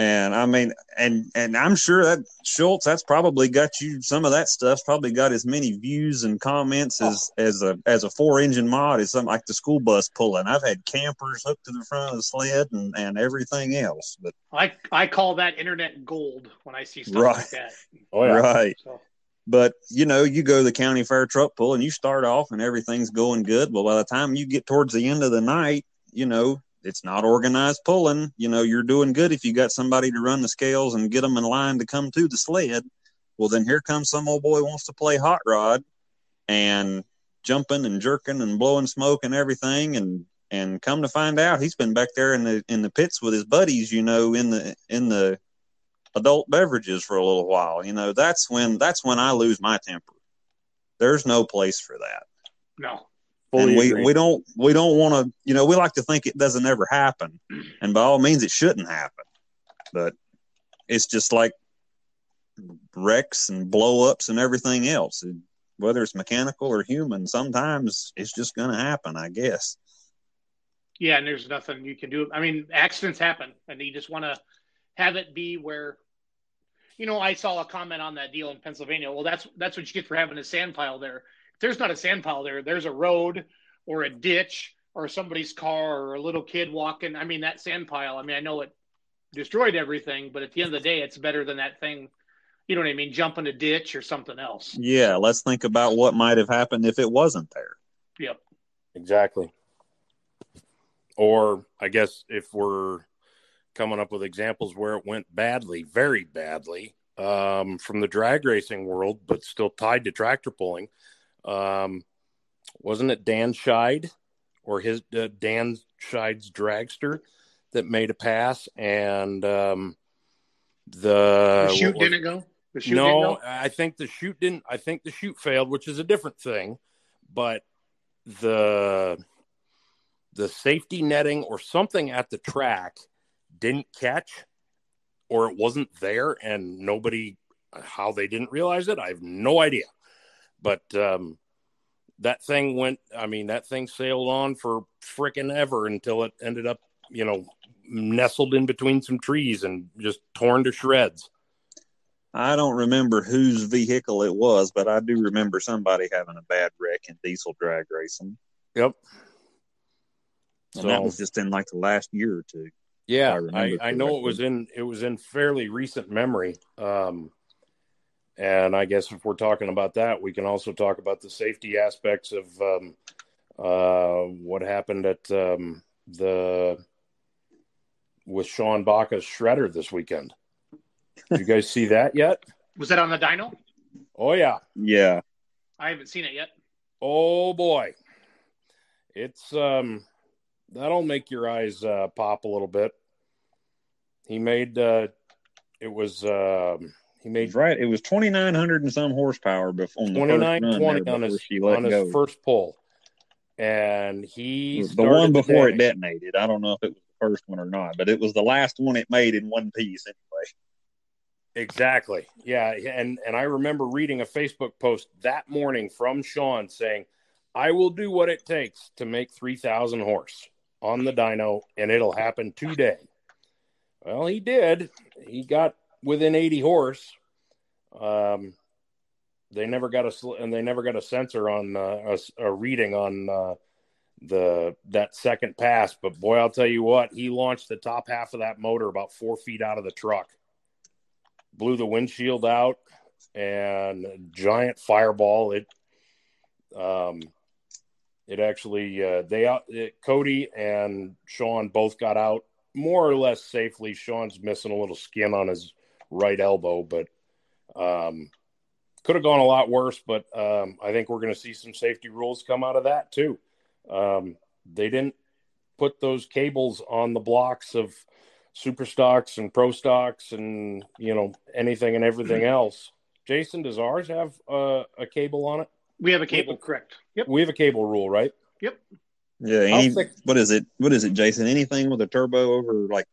And I mean, and and I'm sure that Schultz, that's probably got you some of that stuff's probably got as many views and comments oh. as oh. as a as a four engine mod is something like the school bus pulling. I've had campers hooked to the front of the sled and and everything else. But I I call that internet gold when I see stuff right. like that. Oh yeah, right. So. But you know, you go to the county fair truck pull and you start off and everything's going good. Well, by the time you get towards the end of the night, you know, it's not organized pulling. You know, you're doing good if you got somebody to run the scales and get them in line to come to the sled. Well, then here comes some old boy wants to play hot rod and jumping and jerking and blowing smoke and everything. And and come to find out he's been back there in the in the pits with his buddies you know in the in the adult beverages for a little while. You know that's when that's when i lose my temper. There's no place for that. No Fully and we, agree. we don't we don't want to you know we like to think it doesn't ever happen. And by all means it shouldn't happen. But it's just like wrecks and blow ups and everything else. Whether it's mechanical or human sometimes it's just going to happen i guess. Yeah and there's nothing you can do. I mean accidents happen and you just want to have it be where you know i saw a comment on that deal in pennsylvania. Well that's that's what you get for having a sand pile there there's not a sand pile there. There's a road or a ditch or somebody's car or a little kid walking. I mean, that sand pile, I mean, I know it destroyed everything, but at the end of the day, it's better than that thing. You know what I mean? Jumping a ditch or something else. Yeah. Let's think about what might have happened if it wasn't there. Yep. Exactly. Or I guess if we're coming up with examples where it went badly, very badly, um, from the drag racing world, but still tied to tractor pulling um, wasn't it Dan Scheid or his uh, Dan Scheid's dragster that made a pass and um, the, the chute didn't go? The no, go? I think the chute didn't. I think the chute failed, which is a different thing. But the the safety netting or something at the track didn't catch, or it wasn't there, and nobody how they didn't realize it. I have no idea but um, that thing went. I mean, that thing sailed on for freaking ever until it ended up, you know, nestled in between some trees and just torn to shreds. I don't remember whose vehicle it was, but I do remember somebody having a bad wreck in diesel drag racing. Yep. And so, that was just in like the last year or two. Yeah, I, I, I know it was in it was in fairly recent memory. Um, and I guess if we're talking about that, we can also talk about the safety aspects of um, uh, what happened at um, the with Sean Baca's shredder this weekend. Did you guys see that yet? Was that on the dyno? Oh yeah, yeah. I haven't seen it yet. Oh boy, it's um that'll make your eyes uh, pop a little bit. He made uh, it was. Um, he made right. It was twenty nine hundred and some horsepower before on the 29, first 20 on his, on his first pull, and he the one before it detonated. I don't know if it was the first one or not, but it was the last one it made in one piece anyway. Exactly. Yeah, and and I remember reading a Facebook post that morning from Sean saying, "I will do what it takes to make three thousand horse on the dyno, and it'll happen today." Well, he did. He got within 80 horse. Um, they never got a and they never got a sensor on uh, a, a, reading on uh, the that second pass. But boy, I'll tell you what, he launched the top half of that motor about four feet out of the truck, blew the windshield out, and giant fireball. It um, it actually uh, they out it, Cody and Sean both got out more or less safely. Sean's missing a little skin on his right elbow, but um, could have gone a lot worse. But um, I think we're going to see some safety rules come out of that too. Um, they didn't put those cables on the blocks of super stocks and pro stocks and you know anything and everything else. Jason, does ours have uh, a cable on it? We have a cable, correct? Yep. We have a cable rule, right? Yep. Yeah. Any, what is it? What is it, Jason? Anything with a turbo over like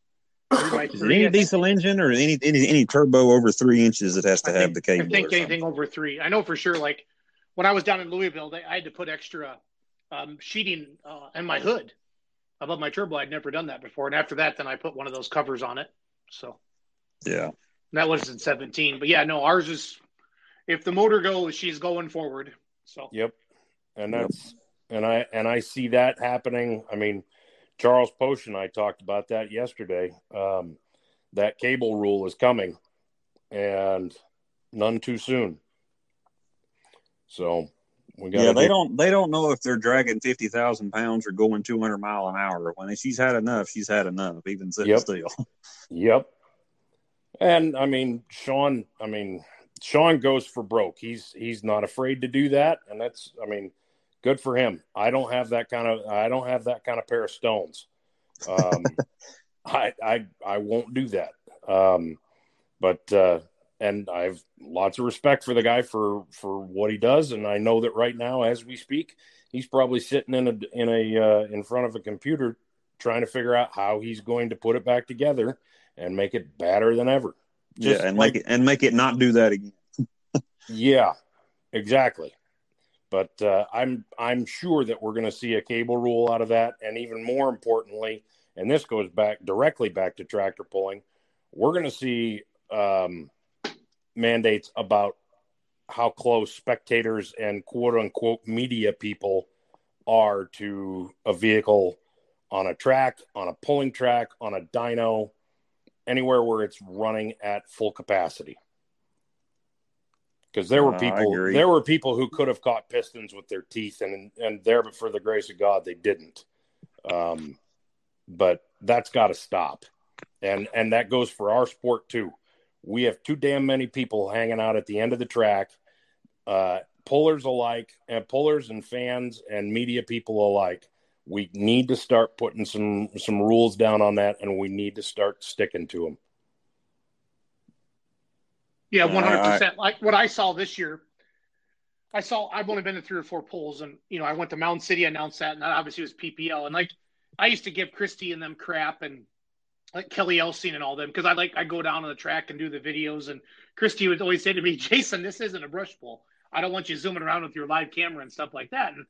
Is it any diesel engine or any, any any turbo over three inches? It has to I have think- the cable. I think or anything over three. I know for sure. Like when I was down in Louisville, they, I had to put extra um, sheeting uh, in my hood above my turbo. I'd never done that before, and after that, then I put one of those covers on it. So something. Yeah. that was in 17. But yeah, no, ours is if the motor goes, she's going forward. So Yep. And Yep. that's and I and I see that happening. I mean, Charles Posh and I talked about that yesterday. Um, that cable rule is coming, and none too soon. So we got. Yeah, they don't they don't know if they're dragging fifty thousand pounds or going two hundred mile an hour. When she's had enough, she's had enough, even sitting Yep. still. Yep. And I mean, Sean. I mean, Sean goes for broke. He's he's not afraid to do that, and that's. I mean, good for him. I don't have that kind of. I don't have that kind of pair of stones. Um, I I I won't do that. Um, but uh, and I've lots of respect for the guy for for what he does, and I know that right now, as we speak, he's probably sitting in a in a uh, in front of a computer trying to figure out how he's going to put it back together and make it better than ever. Just yeah, and like- make it and make it not do that again. Yeah, exactly. But uh, I'm I'm sure that we're going to see a cable rule out of that, and even more importantly, and this goes back directly back to tractor pulling, we're going to see um, mandates about how close spectators and quote unquote media people are to a vehicle on a track, on a pulling track, on a dyno, anywhere where it's running at full capacity. Because there were Uh, people, agree. there were people who could have caught pistons with their teeth, and and there, but for the grace of God, they didn't. Um, but that's got to stop, and and that goes for our sport too. We have too damn many people hanging out at the end of the track, uh, pullers alike, and pullers and fans and media people alike. We need to start putting some some rules down on that, and we need to start sticking to them. Yeah, one hundred percent. Like what I saw this year, I saw. I've only been to three or four polls, and you know, I went to Mound City, announced that, and that obviously was PPL. And like, I used to give Christy and them crap, and like Kelly Elsing and all them, because I like I go down on the track and do the videos, and Christy would always say to me, "Jason, this isn't a brush pull. I don't want you zooming around with your live camera and stuff like that." And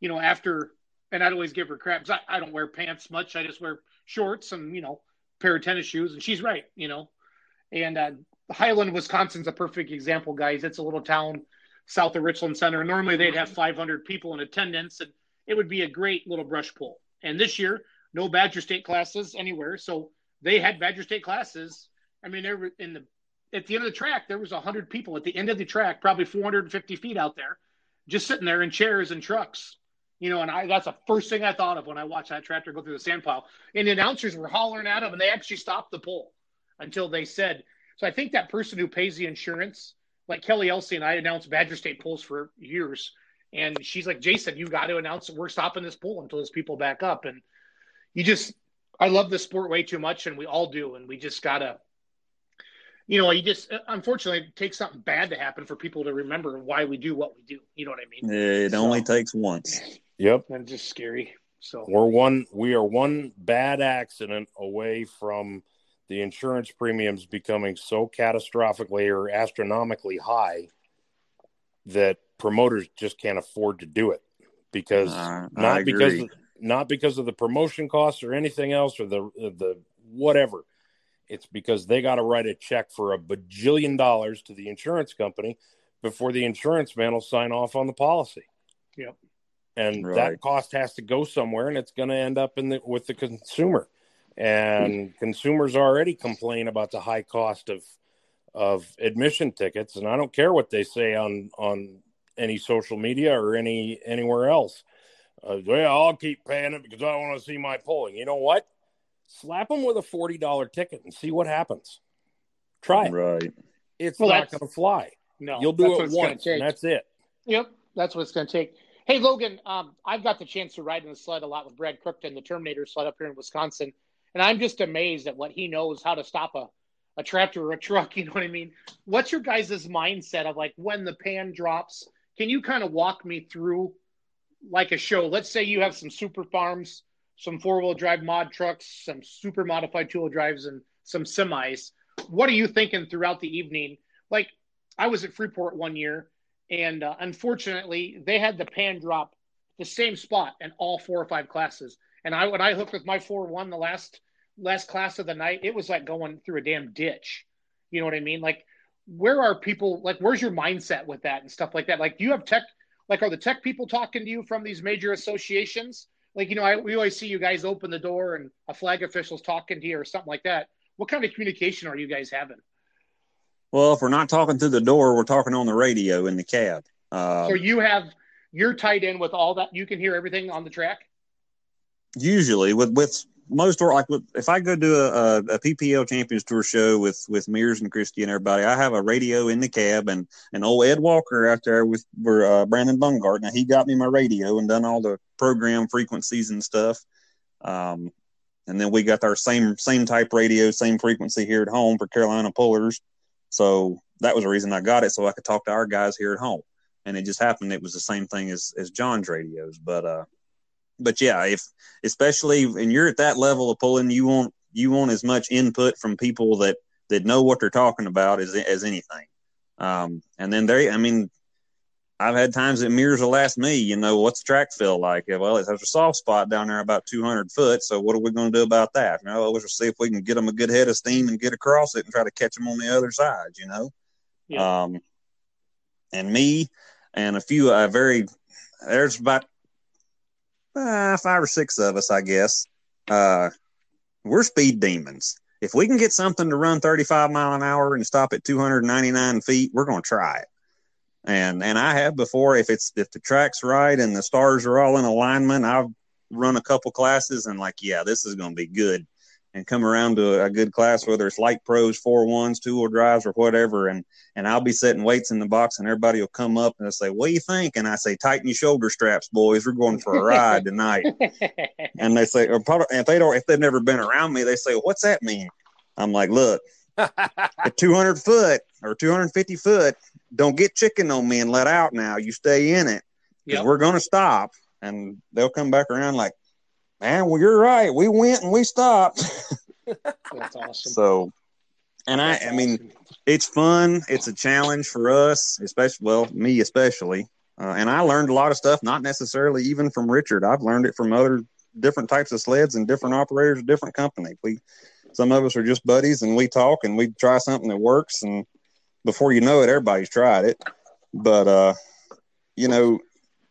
you know, after, and I'd always give her crap. 'cause I, I don't wear pants much. I just wear shorts and you know, pair of tennis shoes, and she's right. You know, and uh, Highland, Wisconsin's a perfect example, guys. It's a little town south of Richland Center. Normally they'd have 500 people in attendance, and it would be a great little brush pull. And this year, no Badger State classes anywhere, so they had Badger State classes. I mean, there were in the at the end of the track. There was 100 people at the end of the track, probably 450 feet out there, just sitting there in chairs and trucks. You know, and I that's the first thing I thought of when I watched that tractor go through the sand pile. And the announcers were hollering at them, and they actually stopped the pull until they said. So I think that person who pays the insurance, like Kelly Elsey and I announced Badger State pulls for years, and she's like, Jason, you got to announce that we're stopping this pull until those people back up. And you just, I love the sport way too much, and we all do, and we just gotta, you know, you just uh, unfortunately it takes something bad to happen for people to remember why we do what we do. You know what I mean? It So- only takes once. Yep. And just scary. So We're one we are one bad accident away from the insurance premiums becoming so catastrophically or astronomically high that promoters just can't afford to do it because Uh, not because of, not because of the promotion costs or anything else or the the whatever it's because they got to write a check for a bajillion dollars to the insurance company before the insurance man will sign off on the policy Yep. and Right. that cost has to go somewhere and it's going to end up in the with the consumer and consumers already complain about the high cost of of admission tickets. And i don't care what they say on on any social media or any anywhere else. Uh, well i'll keep paying it because i want to see my polling. You know what? Slap them with a $40 ticket and see what happens. Try it. Right. it's Well, not that's- going to fly. No, you'll do it once and that's it. Yep, that's what it's going to take. Hey, Logan, um, I've got the chance to ride in the sled a lot with Brad Crookton, the Terminator sled up here in Wisconsin, and I'm just amazed at what he knows how to stop a, a tractor or a truck. You know what I mean? What's your guys' mindset of like when the pan drops? Can you kind of walk me through like a show? Let's say you have some super farms, some four wheel drive mod trucks, some super modified two wheel drives, and some semis. What are you thinking throughout the evening? Like, I was at Freeport one year, and uh, unfortunately, they had the pan drop the same spot in all four or five classes. And I, when I hooked with my four one the last last class of the night, it was like going through a damn ditch. You know what I mean? Like, where are people? Like, where's your mindset with that and stuff like that? Like, do you have tech? Like, are the tech people talking to you from these major associations? Like, you know, I, we always see you guys open the door and a flag official's talking to you or something like that. What kind of communication are you guys having? Well, if we're not talking through the door, we're talking on the radio in the cab. Uh, so you have you're tied in with all that. You can hear everything on the track. Usually, with with most or like if I go do a, a, PPL Champions Tour show with with Mears and Christie and everybody, I have a radio in the cab and and old Ed Walker out there with uh, Brandon Bungard. Now he got me my radio and done all the program frequencies and stuff. Um, and then we got our same same type radio, same frequency here at home for Carolina Pullers. So that was the reason I got it, so I could talk to our guys here at home. And it just happened it was the same thing as as John's radios, but uh but yeah, if especially and you're at that level of pulling, you want you want as much input from people that that know what they're talking about as as anything. Um, and then they, I mean, I've had times that Mears will ask me, you know, what's the track feel like? Well, it has a soft spot down there about 200 foot. So what are we going to do about that? You know, let's see if we can get them a good head of steam and get across it and try to catch them on the other side, you know? Yeah. Um, and me and a few, uh, very, there's about uh, five or six of us, I guess. Uh, we're speed demons. If we can get something to run 35 mile an hour and stop at 299 feet, we're going to try it. And and I have before. If it's if the track's right and the stars are all in alignment, I've run a couple classes and like, yeah, this is going to be good and come around to a good class, whether it's light pros, four ones, two wheel drives, or whatever. And and I'll be setting weights in the box, and everybody will come up and they'll say, "What do you think?" And I say, "Tighten your shoulder straps, boys. We're going for a ride tonight." and they say, or if they don't, if they've never been around me, they say, "What's that mean?" I'm like, "Look, at 200 foot or 250 foot, don't get chicken on me and let out. Now you stay in it because yep. we're going to stop." And they'll come back around like, man, well, you're right. We went and we stopped. That's awesome. So, and I, I mean, it's fun. It's a challenge for us, especially, well, me especially. Uh, and I learned a lot of stuff, not necessarily even from Richard. I've learned it from other different types of sleds and different operators, different company. We, some of us are just buddies, and we talk and we try something that works, and before you know it, everybody's tried it. But uh, you know,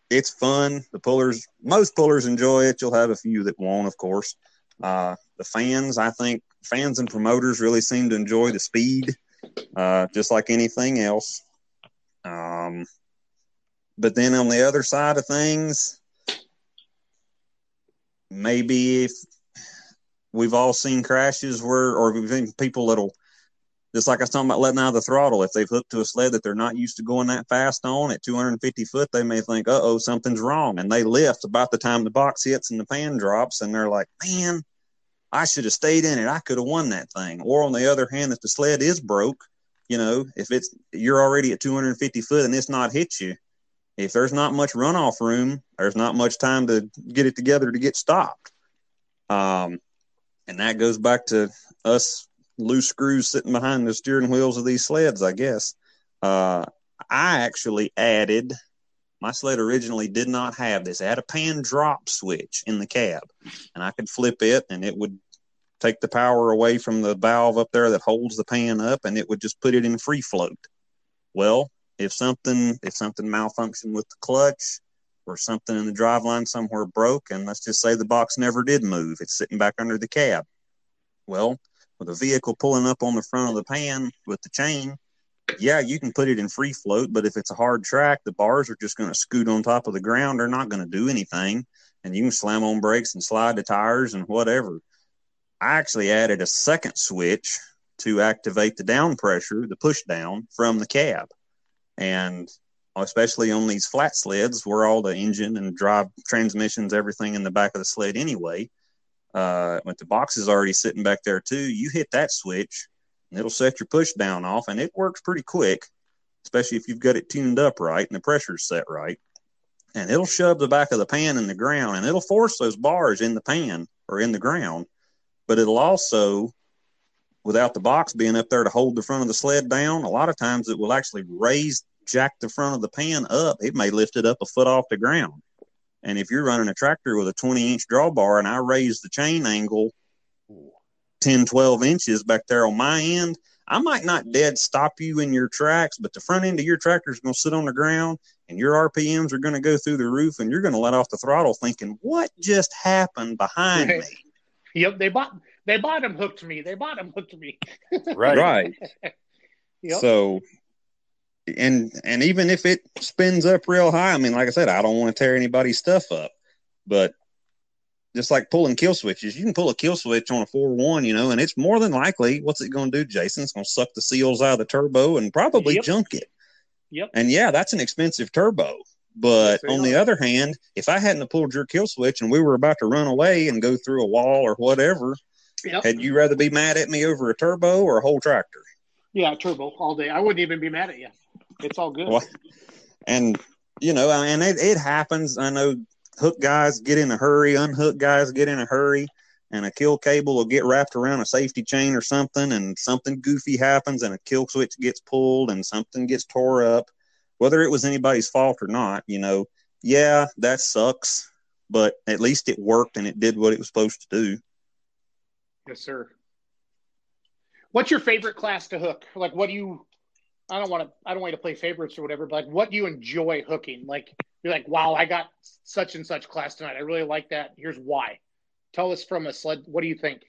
it's fun. The pullers, most pullers enjoy it. You'll have a few that won't, of course. Uh, the fans, I think, fans and promoters really seem to enjoy the speed, uh, just like anything else. Um, but then on the other side of things, maybe if we've all seen crashes where, or we've seen people that'll just like I was talking about letting out the throttle. If they've hooked to a sled that they're not used to going that fast on at 250 foot, they may think, uh oh, something's wrong. And they lift about the time the box hits and the pan drops, and they're like, man, I should have stayed in it. I could have won that thing. Or on the other hand, if the sled is broke, you know, if it's you're already at 250 foot and it's not hit you, if there's not much runoff room, there's not much time to get it together to get stopped. Um, and that goes back to us loose screws sitting behind the steering wheels of these sleds, I guess. Uh, I actually added my sled originally did not have this. It had a pan drop switch in the cab, and I could flip it, and it would take the power away from the valve up there that holds the pan up, and it would just put it in free float. Well, if something if something malfunctioned with the clutch or something in the drive line somewhere broke, and let's just say the box never did move, it's sitting back under the cab. Well, with a vehicle pulling up on the front of the pan with the chain, yeah, you can put it in free float, but if it's a hard track, the bars are just going to scoot on top of the ground. They're not going to do anything. And you can slam on brakes and slide the tires and whatever. I actually added a second switch to activate the down pressure, the push down from the cab. And especially on these flat sleds where all the engine and drive transmissions, everything in the back of the sled anyway, uh, with the boxes already sitting back there too, you hit that switch and it'll set your push down off and it works pretty quick, especially if you've got it tuned up right and the pressure's set right. and it'll shove the back of the pan in the ground and it'll force those bars in the pan or in the ground, but it'll also, without the box being up there to hold the front of the sled down, a lot of times it will actually raise, jack the front of the pan up. It may lift it up a foot off the ground. And if you're running a tractor with a 20 inch drawbar and I raise the chain angle 10, 12 inches back there on my end, I might not dead stop you in your tracks, but the front end of your tractor is going to sit on the ground and your RPMs are going to go through the roof and you're going to let off the throttle thinking, what just happened behind Right. me? Yep, they bought they bottom hooked me. They bottom hooked me. Right. Right. Yep. So, and and even if it spins up real high, I mean, like I said, I don't want to tear anybody's stuff up, but just like pulling kill switches, you can pull a kill switch on a four one, you know, and it's more than likely what's it going to do, Jason? It's going to suck the seals out of the turbo and probably Yep. junk it. Yep. And yeah, that's an expensive turbo. But on the other hand, if I hadn't pulled your kill switch and we were about to run away and go through a wall or whatever, Yep. had you rather be mad at me over a turbo or a whole tractor? Yeah, a turbo all day. I wouldn't even be mad at you. It's all good. Well, and you know, and it, it happens. I know hook guys get in a hurry, unhook guys get in a hurry, and a kill cable will get wrapped around a safety chain or something, and something goofy happens, and a kill switch gets pulled, and something gets tore up. Whether it was anybody's fault or not, you know, yeah, that sucks, but at least it worked and it did what it was supposed to do. Yes, sir. What's your favorite class to hook? Like, what do you? I don't want to. I don't want you to play favorites or whatever. But like, what do you enjoy hooking? Like, you're like, wow, I got such and such class tonight. I really like that. Here's why. Tell us from a sled. What do you think?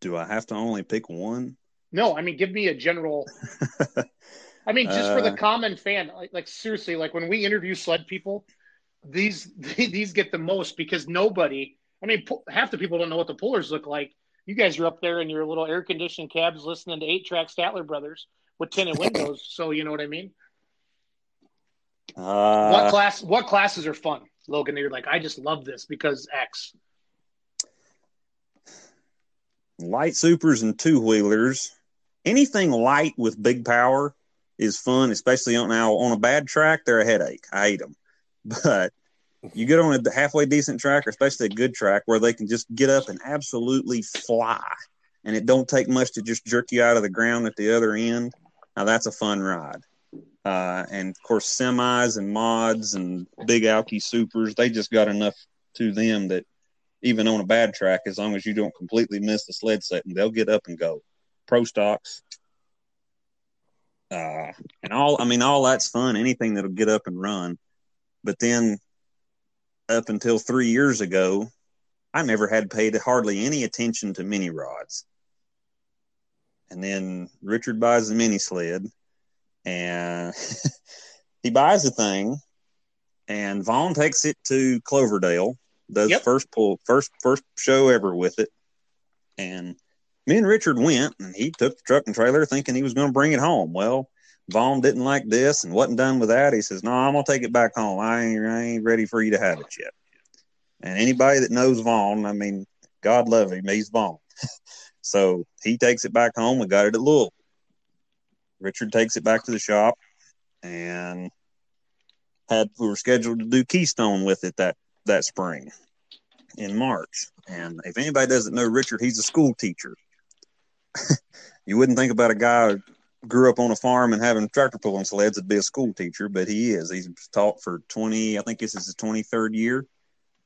Do I have to only pick one? No, I mean, give me a general. I mean, just for the Uh, common fan, like, like seriously, like when we interview sled people, these these get the most because nobody. I mean, half the people don't know what the pullers look like. You guys are up there in your little air conditioned cabs listening to eight track Statler Brothers with tinted windows, so you know what I mean. Uh, what class? What classes are fun, Logan? You're like, I just love this because X. light supers and two wheelers. Anything light with big power is fun, especially on now on a bad track. They're a headache. I hate them, but you get on a halfway decent track, or especially a good track, where they can just get up and absolutely fly, and it don't take much to just jerk you out of the ground at the other end. Now that's a fun ride. Uh, and of course, semis and mods and big Alki supers, they just got enough to them that even on a bad track, as long as you don't completely miss the sled setting, they'll get up and go. Pro stocks. Uh, and all, I mean, all that's fun, anything that'll get up and run. But then up until three years ago, I never had paid hardly any attention to mini rods. And then Richard buys the mini sled and he buys the thing and Vaughn takes it to Cloverdale does Yep. first pull first first show ever with it. And me and richard went and he took the truck and trailer thinking he was going to bring it home. Well vaughn didn't like this and wasn't done with that. He says no i'm going to take it back home. I ain't, I ain't ready for you to have it yet. And anybody that knows vaughn i mean god love him he's vaughn so he takes it back home we got it at louisville richard takes it back to the shop and had we were scheduled to do keystone with it that that spring in March. And if anybody doesn't know Richard, he's a school teacher. you wouldn't think about a guy who grew up on a farm and having tractor pulling sleds to be a school teacher, but he is. He's taught for 20, I think this is his 23rd year.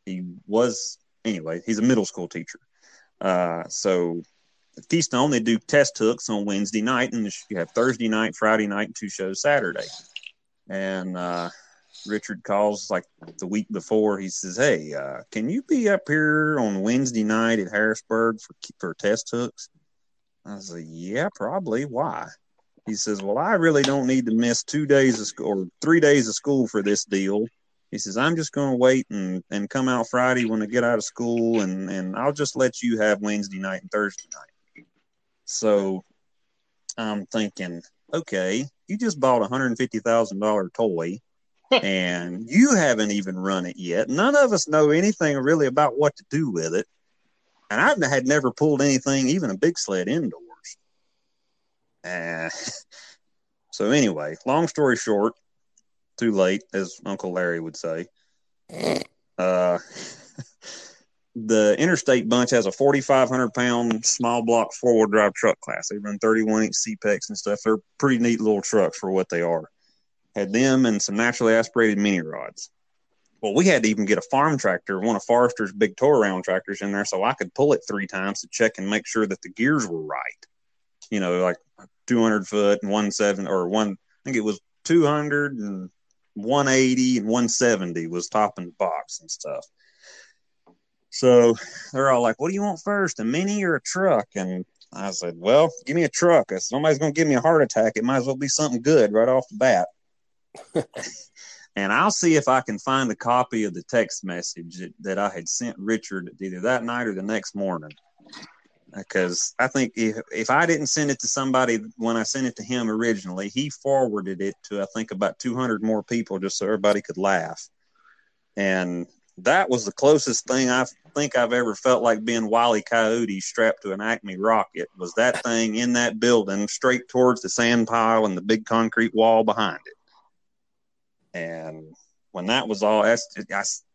He was, anyway, he's a middle school teacher. Uh, so Keystone, they do test hooks on Wednesday night, and you have Thursday night, Friday night, and two shows Saturday. And uh, Richard calls like the week before. He says, "Hey, uh, can you be up here on Wednesday night at Harrisburg for for test hooks?" I was like, "Yeah, probably. Why?" He says, "Well, I really don't need to miss two days of school or three days of school for this deal." He says, "I'm just going to wait and and come out Friday when I get out of school, and and I'll just let you have Wednesday night and Thursday night." So I'm thinking, okay, you just bought a hundred and fifty thousand dollar toy and you haven't even run it yet. None of us know anything really about what to do with it. And I had never pulled anything, even a big sled indoors. Uh, so anyway, long story short, too late, as Uncle Larry would say. Uh, the Interstate bunch has a 4,500 pound small block four wheel drive truck class. They run 31 inch CPEX and stuff. They're pretty neat little trucks for what they are. Had them and some naturally aspirated mini rods. Well, we had to even get a farm tractor, one of Forrester's big tow around tractors in there, so I could pull it three times to check and make sure that the gears were right. You know, like 200 foot and 170 or one, I think it was 200 and 180 and 170 was top the box and stuff. So they're all like, "What do you want first, a mini or a truck?" And I said, "Well, give me a truck. If somebody's going to give me a heart attack, it might as well be something good right off the bat." and I'll see if I can find a copy of the text message that, that I had sent Richard either that night or the next morning. Because I think if, if I didn't send it to somebody when I sent it to him originally, he forwarded it to I think about 200 more people just so everybody could laugh. And that was the closest thing I think I've ever felt like being Wily Coyote strapped to an Acme rocket. Was that thing in that building straight towards the sand pile and the big concrete wall behind it? And when that was all, I,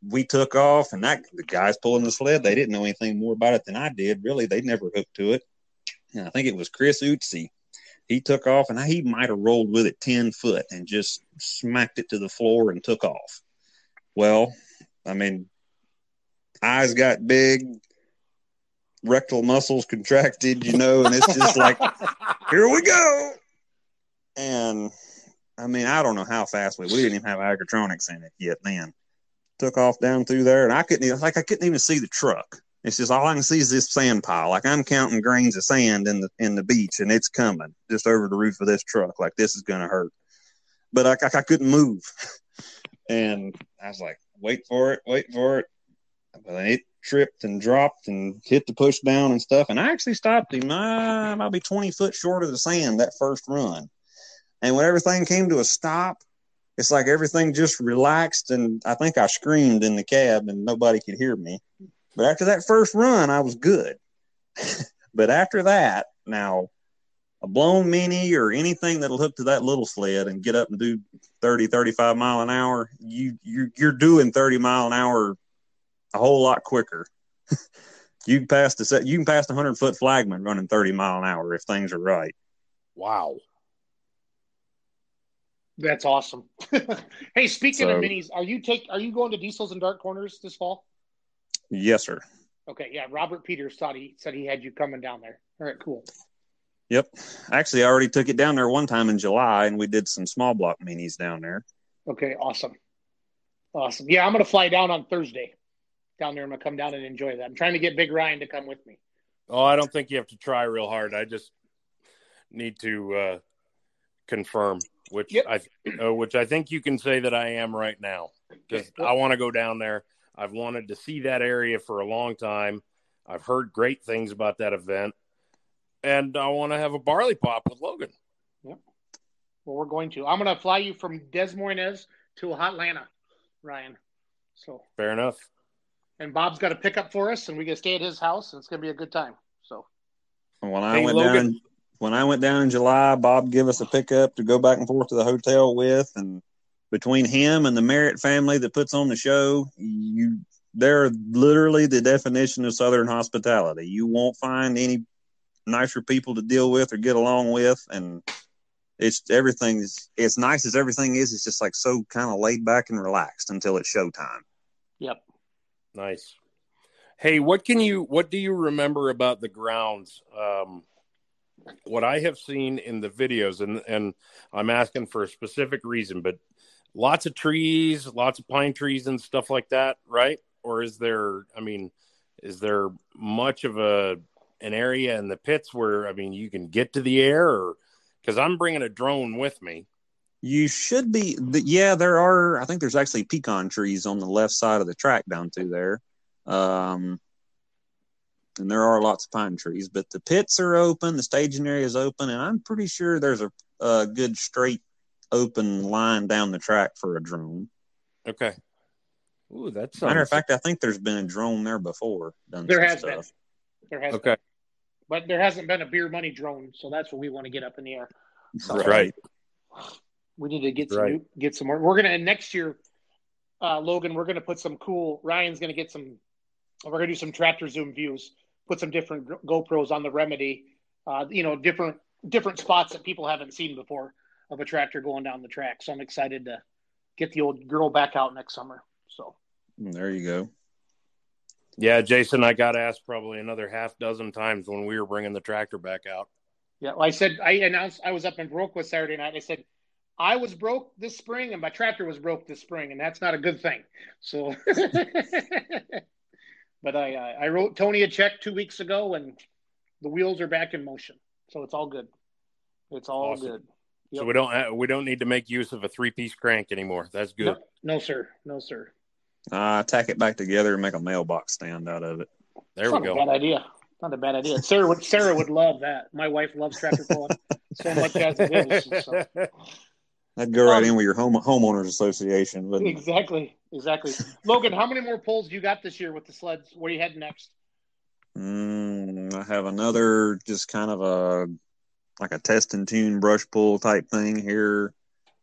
we took off, and that the guys pulling the sled, they didn't know anything more about it than I did. Really, they'd never hooked to it. And I think it was Chris Utsi. He took off, and he might have rolled with it ten foot and just smacked it to the floor and took off. Well, I mean, eyes got big, rectal muscles contracted, you know, and it's just like, here we go. And I mean, I don't know how fast we we didn't even have agritronics in it yet then. Took off down through there, and I couldn't even like I couldn't even see the truck. It's just all I can see is this sand pile. Like I'm counting grains of sand in the in the beach, and it's coming just over the roof of this truck. Like this is gonna hurt, but I, I, I couldn't move, and I was like, wait for it, wait for it. But it tripped and dropped and hit the push down and stuff. And I actually stopped him. Uh, I might be 20 foot short of the sand that first run. And when everything came to a stop, it's like everything just relaxed. And I think I screamed in the cab and nobody could hear me. But after that first run, I was good. but after that, now a blown mini or anything that'll hook to that little sled and get up and do 30 35 mile an hour you you're, you're doing 30 mile an hour a whole lot quicker. You can pass the set you can pass the 100 foot flagman running 30 mile an hour if things are right. Wow. That's awesome. Hey speaking so, of minis are you take are you going to diesels and dark corners this fall? Yes sir. Okay yeah robert peters thought he said he had you coming down there. All right cool Yep. Actually, I already took it down there one time in July, and we did some small block minis down there. Okay, awesome, awesome. Yeah, I'm gonna fly down on Thursday down there. I'm gonna come down and enjoy that. I'm trying to get Big Ryan to come with me. Oh, I don't think you have to try real hard. I just need to uh, confirm, which yep. I uh, which I think you can say that I am right now because I want to go down there. I've wanted to see that area for a long time. I've heard great things about that event and I want to have a barley pop with Logan. Yep. Well, we're going to. I'm going to fly you from Des Moines to Atlanta, Ryan. So fair enough. And Bob's got a pickup for us, and we can stay at his house, and it's going to be a good time. So when I hey, went Logan. down, when I went down in July, Bob gave us a pickup to go back and forth to the hotel with, and between him and the Merritt family that puts on the show, you they're literally the definition of Southern hospitality. You won't find any nicer people to deal with or get along with, and it's everything is as nice as everything is. It's just like so kind of laid back and relaxed until it's showtime. Yep. Nice. Hey, what can you what do you remember about the grounds? Um, what I have seen in the videos, and and I'm asking for a specific reason, but lots of trees, lots of pine trees and stuff like that, right? Or is there? I mean, is there much of a an area in the pits where I mean you can get to the air, or because I'm bringing a drone with me. You should be. Yeah, there are. I think there's actually pecan trees on the left side of the track down through there, um, and there are lots of pine trees. But the pits are open, the staging area is open, and I'm pretty sure there's a, a good straight open line down the track for a drone. Okay. Ooh, that's matter of fact. I think there's been a drone there before. there has stuff. been. There has okay. Been. But there hasn't been a beer money drone, so that's what we want to get up in the air. So, right. We need to get some Right. new, get some more. We're gonna next year, uh, Logan. We're gonna put some cool. Ryan's gonna get some. We're gonna do some tractor zoom views. Put some different GoPros on the Remedy. Uh, you know, different different spots that people haven't seen before of a tractor going down the track. So I'm excited to get the old girl back out next summer. So There you go. Yeah, Jason, I got asked probably another half dozen times when we were bringing the tractor back out. yeah, well, I said I announced I was up in Broke with Saturday night. I said I was broke this spring and my tractor was broke this spring, and that's not a good thing. So, but I I I wrote Tony a check two weeks ago, and the wheels are back in motion. So it's all good. It's all Awesome. good. So we don't ha- we don't need to make use of a three piece crank anymore. That's good. No, no, sir. No, sir. Uh, tack it back together and make a mailbox stand out of it. There It's we not a go. bad idea. Not a bad idea. Sarah would Sarah would love that. My wife loves tractor pulling so much as it is. So. That'd go right Um, in with your home homeowners association. But Exactly, exactly. Logan, how many more pulls you got this year with the sleds? Where you heading next? mm, I have another just kind of a like a test and tune brush pull type thing here.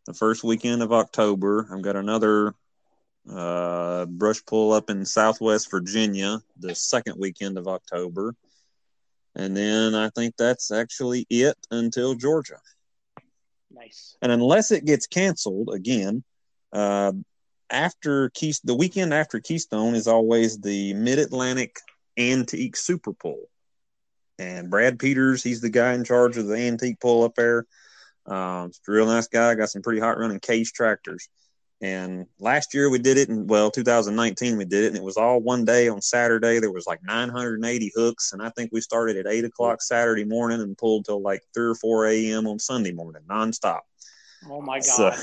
The first weekend of October, I've got another uh, brush pull up in Southwest Virginia the second weekend of October, and then I think that's actually it until Georgia. Nice. and unless it gets canceled again, uh, after the weekend after Keystone is always the Mid Atlantic Antique Super Pull, and Brad Peters, he's the guy in charge of the antique pull up there. Um, he's a real nice guy. Got some pretty hot running case tractors. And last year we did it and well, 2019 we did it, and it was all one day on Saturday. There was like 980 hooks, and I think we started at eight o'clock Saturday morning and pulled till like three or four a.m. on Sunday morning, nonstop. Oh my So- god.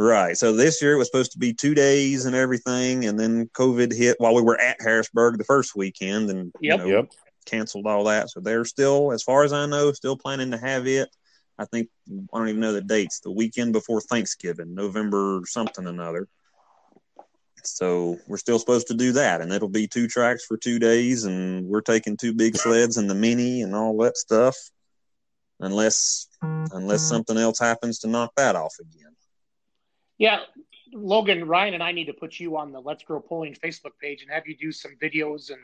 Right. So this year it was supposed to be two days and everything, and then COVID hit while we were at Harrisburg the first weekend, and Yep. you know, Yep. canceled all that. So they're still, as far as I know, still planning to have it. I think I don't even know the dates. The weekend before Thanksgiving, November something another. So we're still supposed to do that, and it'll be two tracks for two days, and we're taking two big sleds and the mini and all that stuff, unless unless something else happens to knock that off again. Yeah, Logan, Ryan, and I need to put you on the Let's Grow Pulling Facebook page and have you do some videos and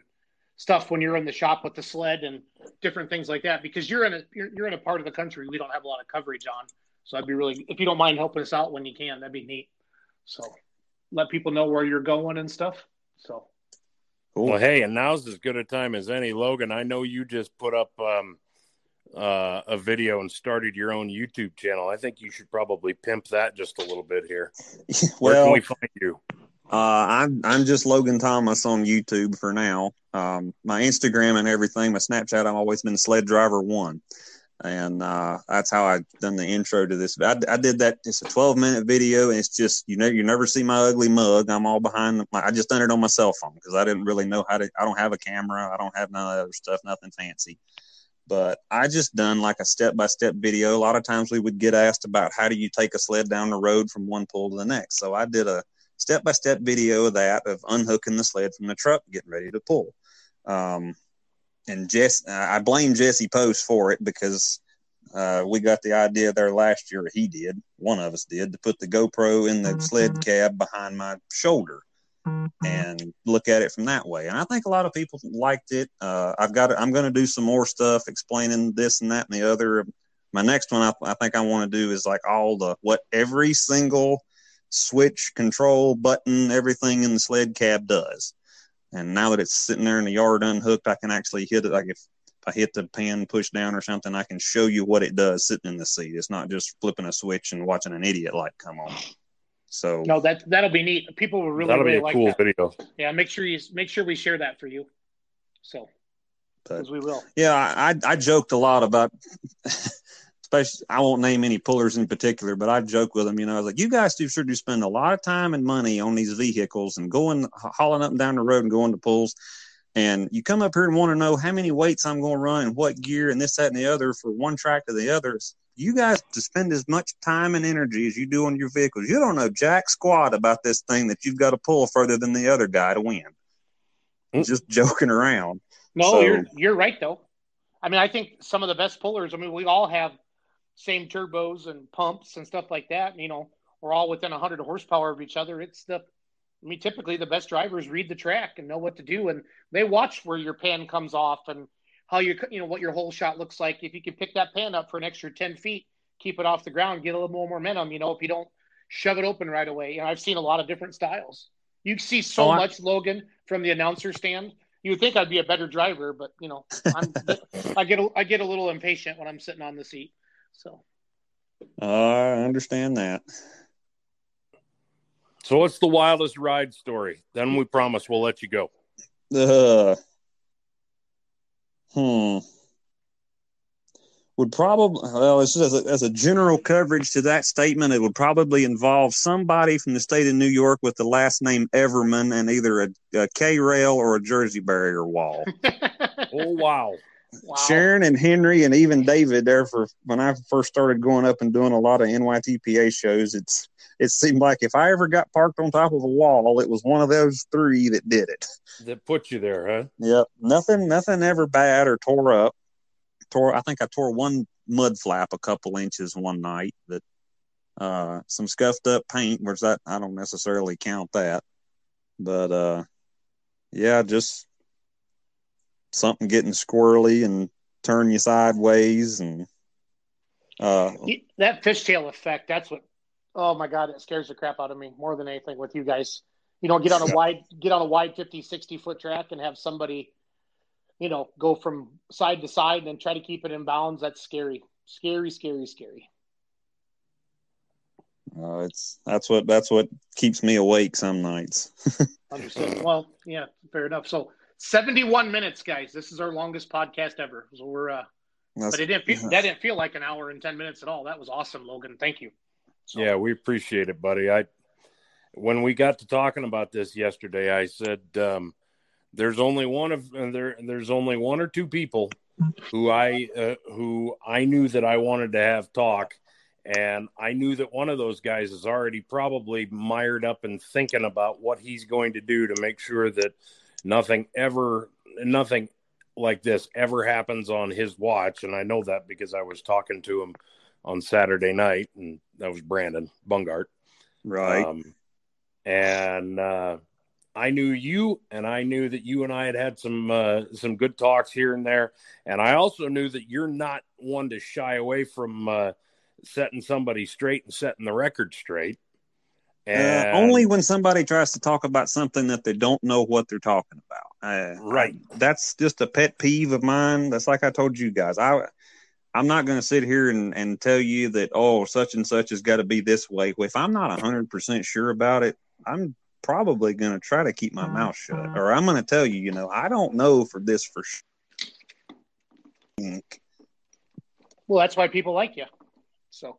stuff when you're in the shop with the sled and different things like that because you're in a you're, you're in a part of the country we don't have a lot of coverage on. So I'd be really if you don't mind helping us out when you can, that'd be neat. So let people know where you're going and stuff. So Cool. Well, hey, and now's as good a time as any, Logan. I know you just put up um, uh, a video and started your own YouTube channel. I think you should probably pimp that just a little bit here. Where well, can we find you? Uh, I'm I'm just Logan Thomas on YouTube for now. Um, my Instagram and everything, my Snapchat, I've always been Sled Driver One, and uh, that's how I done the intro to this. I, I did that. It's a 12 minute video, and it's just you know you never see my ugly mug. I'm all behind. My, I just done it on my cell phone because I didn't really know how to. I don't have a camera. I don't have none of that other stuff. Nothing fancy. But I just done like a step by step video. A lot of times we would get asked about how do you take a sled down the road from one pull to the next. So I did a step by step video of that of unhooking the sled from the truck, getting ready to pull. Um, and Jess, I blame Jesse Post for it because uh, we got the idea there last year. He did, one of us did, to put the GoPro in the sled cab behind my shoulder and look at it from that way. And I think a lot of people liked it. Uh, I've got, I'm going to do some more stuff explaining this and that and the other. My next one, I, I think I want to do is like all the what every single switch, control, button, everything in the sled cab does. And now that it's sitting there in the yard unhooked, I can actually hit it. Like if I hit the pan push down or something, I can show you what it does sitting in the seat. It's not just flipping a switch and watching an idiot light come on. So no, that that'll be neat. People will really That'll be a like cool that. video. Yeah, make sure you make sure we share that for you. So But- because we will. Yeah, I I I joked a lot about, especially I won't name any pullers in particular, but I joke with them. You know, I was like, you guys do sure do spend a lot of time and money on these vehicles and going hauling up and down the road and going to pulls, and you come up here and want to know how many weights I'm going to run and what gear and this that and the other for one track to the others. You guys to spend as much time and energy as you do on your vehicles. You don't know jack squat about this thing that you've got to pull further than the other guy to win. Mm. Just joking around. No, So- you're you're right though. I mean, I think some of the best pullers. I mean, we all have same turbos and pumps and stuff like that. And, you know, we're all within 100 horsepower of each other. It's the, I mean, typically the best drivers read the track and know what to do, and they watch where your pan comes off and how you, you know, what your whole shot looks like. If you can pick that pan up for an extra 10 feet, keep it off the ground, get a little more momentum. You know, if you don't shove it open right away. You know, I've seen a lot of different styles. You see so oh, much, Logan, from the announcer stand. You would think I'd be a better driver, but you know, I'm, I get a, I get a little impatient when I'm sitting on the seat. So, uh, I understand that. So, what's the wildest ride story? Then we promise we'll let you go. Uh, hmm would probably well as a, as a general coverage to that statement it would probably involve somebody from the state of new york with the last name everman and either a, a k-rail or a jersey barrier wall oh wow. Wow. Sharon and henry and even david there for when i first started going up and doing a lot of nytpa shows it's it seemed like if i ever got parked on top of a wall it was one of those three that did it. That put you there huh? Yep. Nothing nothing ever bad or tore up. Tore. I think I tore one mud flap a couple inches one night. That uh, some scuffed up paint, which that I don't necessarily count that, but uh, yeah, just something getting squirrely and turn you sideways and uh, that fishtail effect. That's what. Oh my god, it scares the crap out of me more than anything with you guys. You know, get on a wide get on a wide 50, 60 foot track and have somebody you know, go from side to side and then try to keep it in bounds, that's scary. Scary, scary, scary. Uh, it's that's what that's what keeps me awake some nights. Understood. Well, yeah, fair enough. So, seventy-one minutes, guys. This is our longest podcast ever. So we're, uh, that's, but it didn't feel, that didn't feel like an hour and ten minutes at all. That was awesome, Logan. Thank you. So, yeah, we appreciate it, buddy. I when we got to talking about this yesterday, I said, um, there's only one of there there's only one or two people who I uh, who I knew that I wanted to have talk and I knew that one of those guys is already probably mired up and thinking about what he's going to do to make sure that nothing ever nothing like this ever happens on his watch. And I know that because I was talking to him on Saturday night and that was Brandon Bungart. Right. Um, and uh I knew you, and I knew that you and I had had some uh, some good talks here and there, and I also knew that you're not one to shy away from uh, setting somebody straight and setting the record straight. Uh, and... Uh, only when somebody tries to talk about something that they don't know what they're talking about. Uh, right. I, that's just a pet peeve of mine. That's like I told you guys. I I'm not going to sit here and, and tell you that oh such and such has got to be this way. If I'm not hundred percent sure about it, I'm probably going to try to keep my mouth shut, or I'm going to tell you, you know, I don't know for this for sure. Well, that's why people like you. So.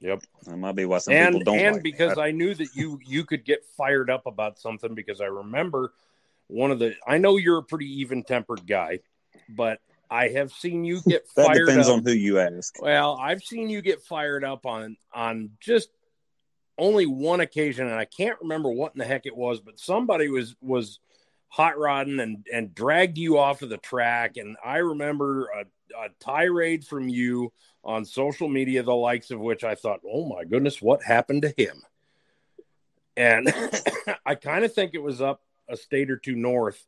Yep, that might be why some and, people don't. And like because I knew that you you could get fired up about something because I remember one of the. I know you're a pretty even tempered guy, but I have seen you get that fired. depends up. on who you ask. Well, I've seen you get fired up on on just only one occasion, and I can't remember what in the heck it was, but somebody was was hot rodding and and dragged you off of the track, and I remember a, a tirade from you on social media, the likes of which I thought, oh my goodness, what happened to him? And I kind of think it was up a state or two north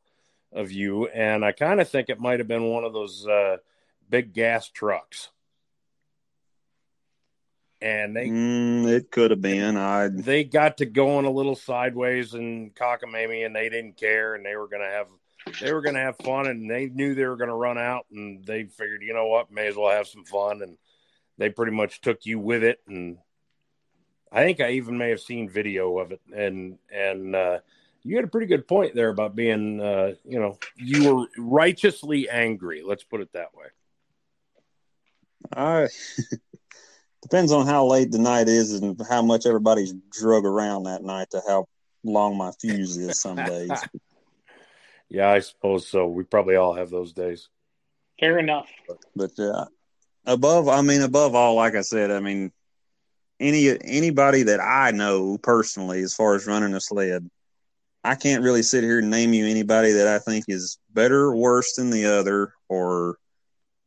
of you, and I kind of think it might have been one of those uh, big gas trucks and they mm, it could have been. I they got to going a little sideways and cockamamie and they didn't care and they were gonna have they were gonna have fun and they knew they were gonna run out and they figured you know what? May as well have some fun and they pretty much took you with it and I think I even may have seen video of it and and uh, you had a pretty good point there about being uh, you know you were righteously angry. Let's put it that way. I depends on how late the night is and how much everybody's drug around that night to how long my fuse is some days. yeah, I suppose so. We probably all have those days. Fair enough. But uh, above, I mean, above all, like I said, I mean, any anybody that I know personally, as far as running a sled, I can't really sit here and name you anybody that I think is better or worse than the other, or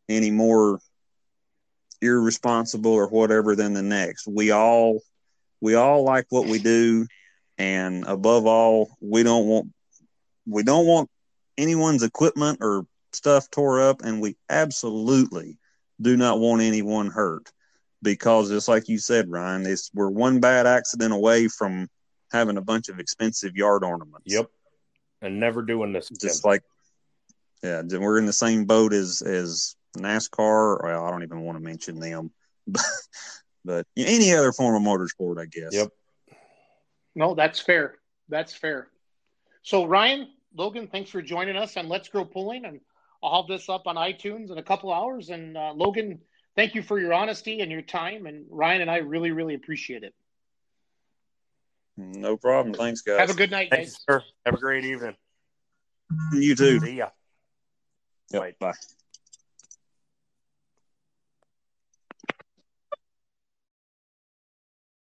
any more irresponsible or whatever than the next. We all we all like what we do and above all, we don't want we don't want anyone's equipment or stuff tore up and we absolutely do not want anyone hurt because just like you said, Ryan, it's we're one bad accident away from having a bunch of expensive yard ornaments. Yep. And never doing this. Just like yeah, we're in the same boat as as NASCAR. Well, I don't even want to mention them, but, but any other form of motorsport, I guess. Yep. No, that's fair. That's fair. So Ryan, Logan, thanks for joining us on Let's Grow Pulling, and I'll have this up on iTunes in a couple hours. And uh, Logan, thank you for your honesty and your time. And Ryan and I really, really appreciate it. No problem. Thanks, guys. Have a good night, Thanks, guys. sir. Have a great evening. You too. See ya. Yep. Bye. Bye.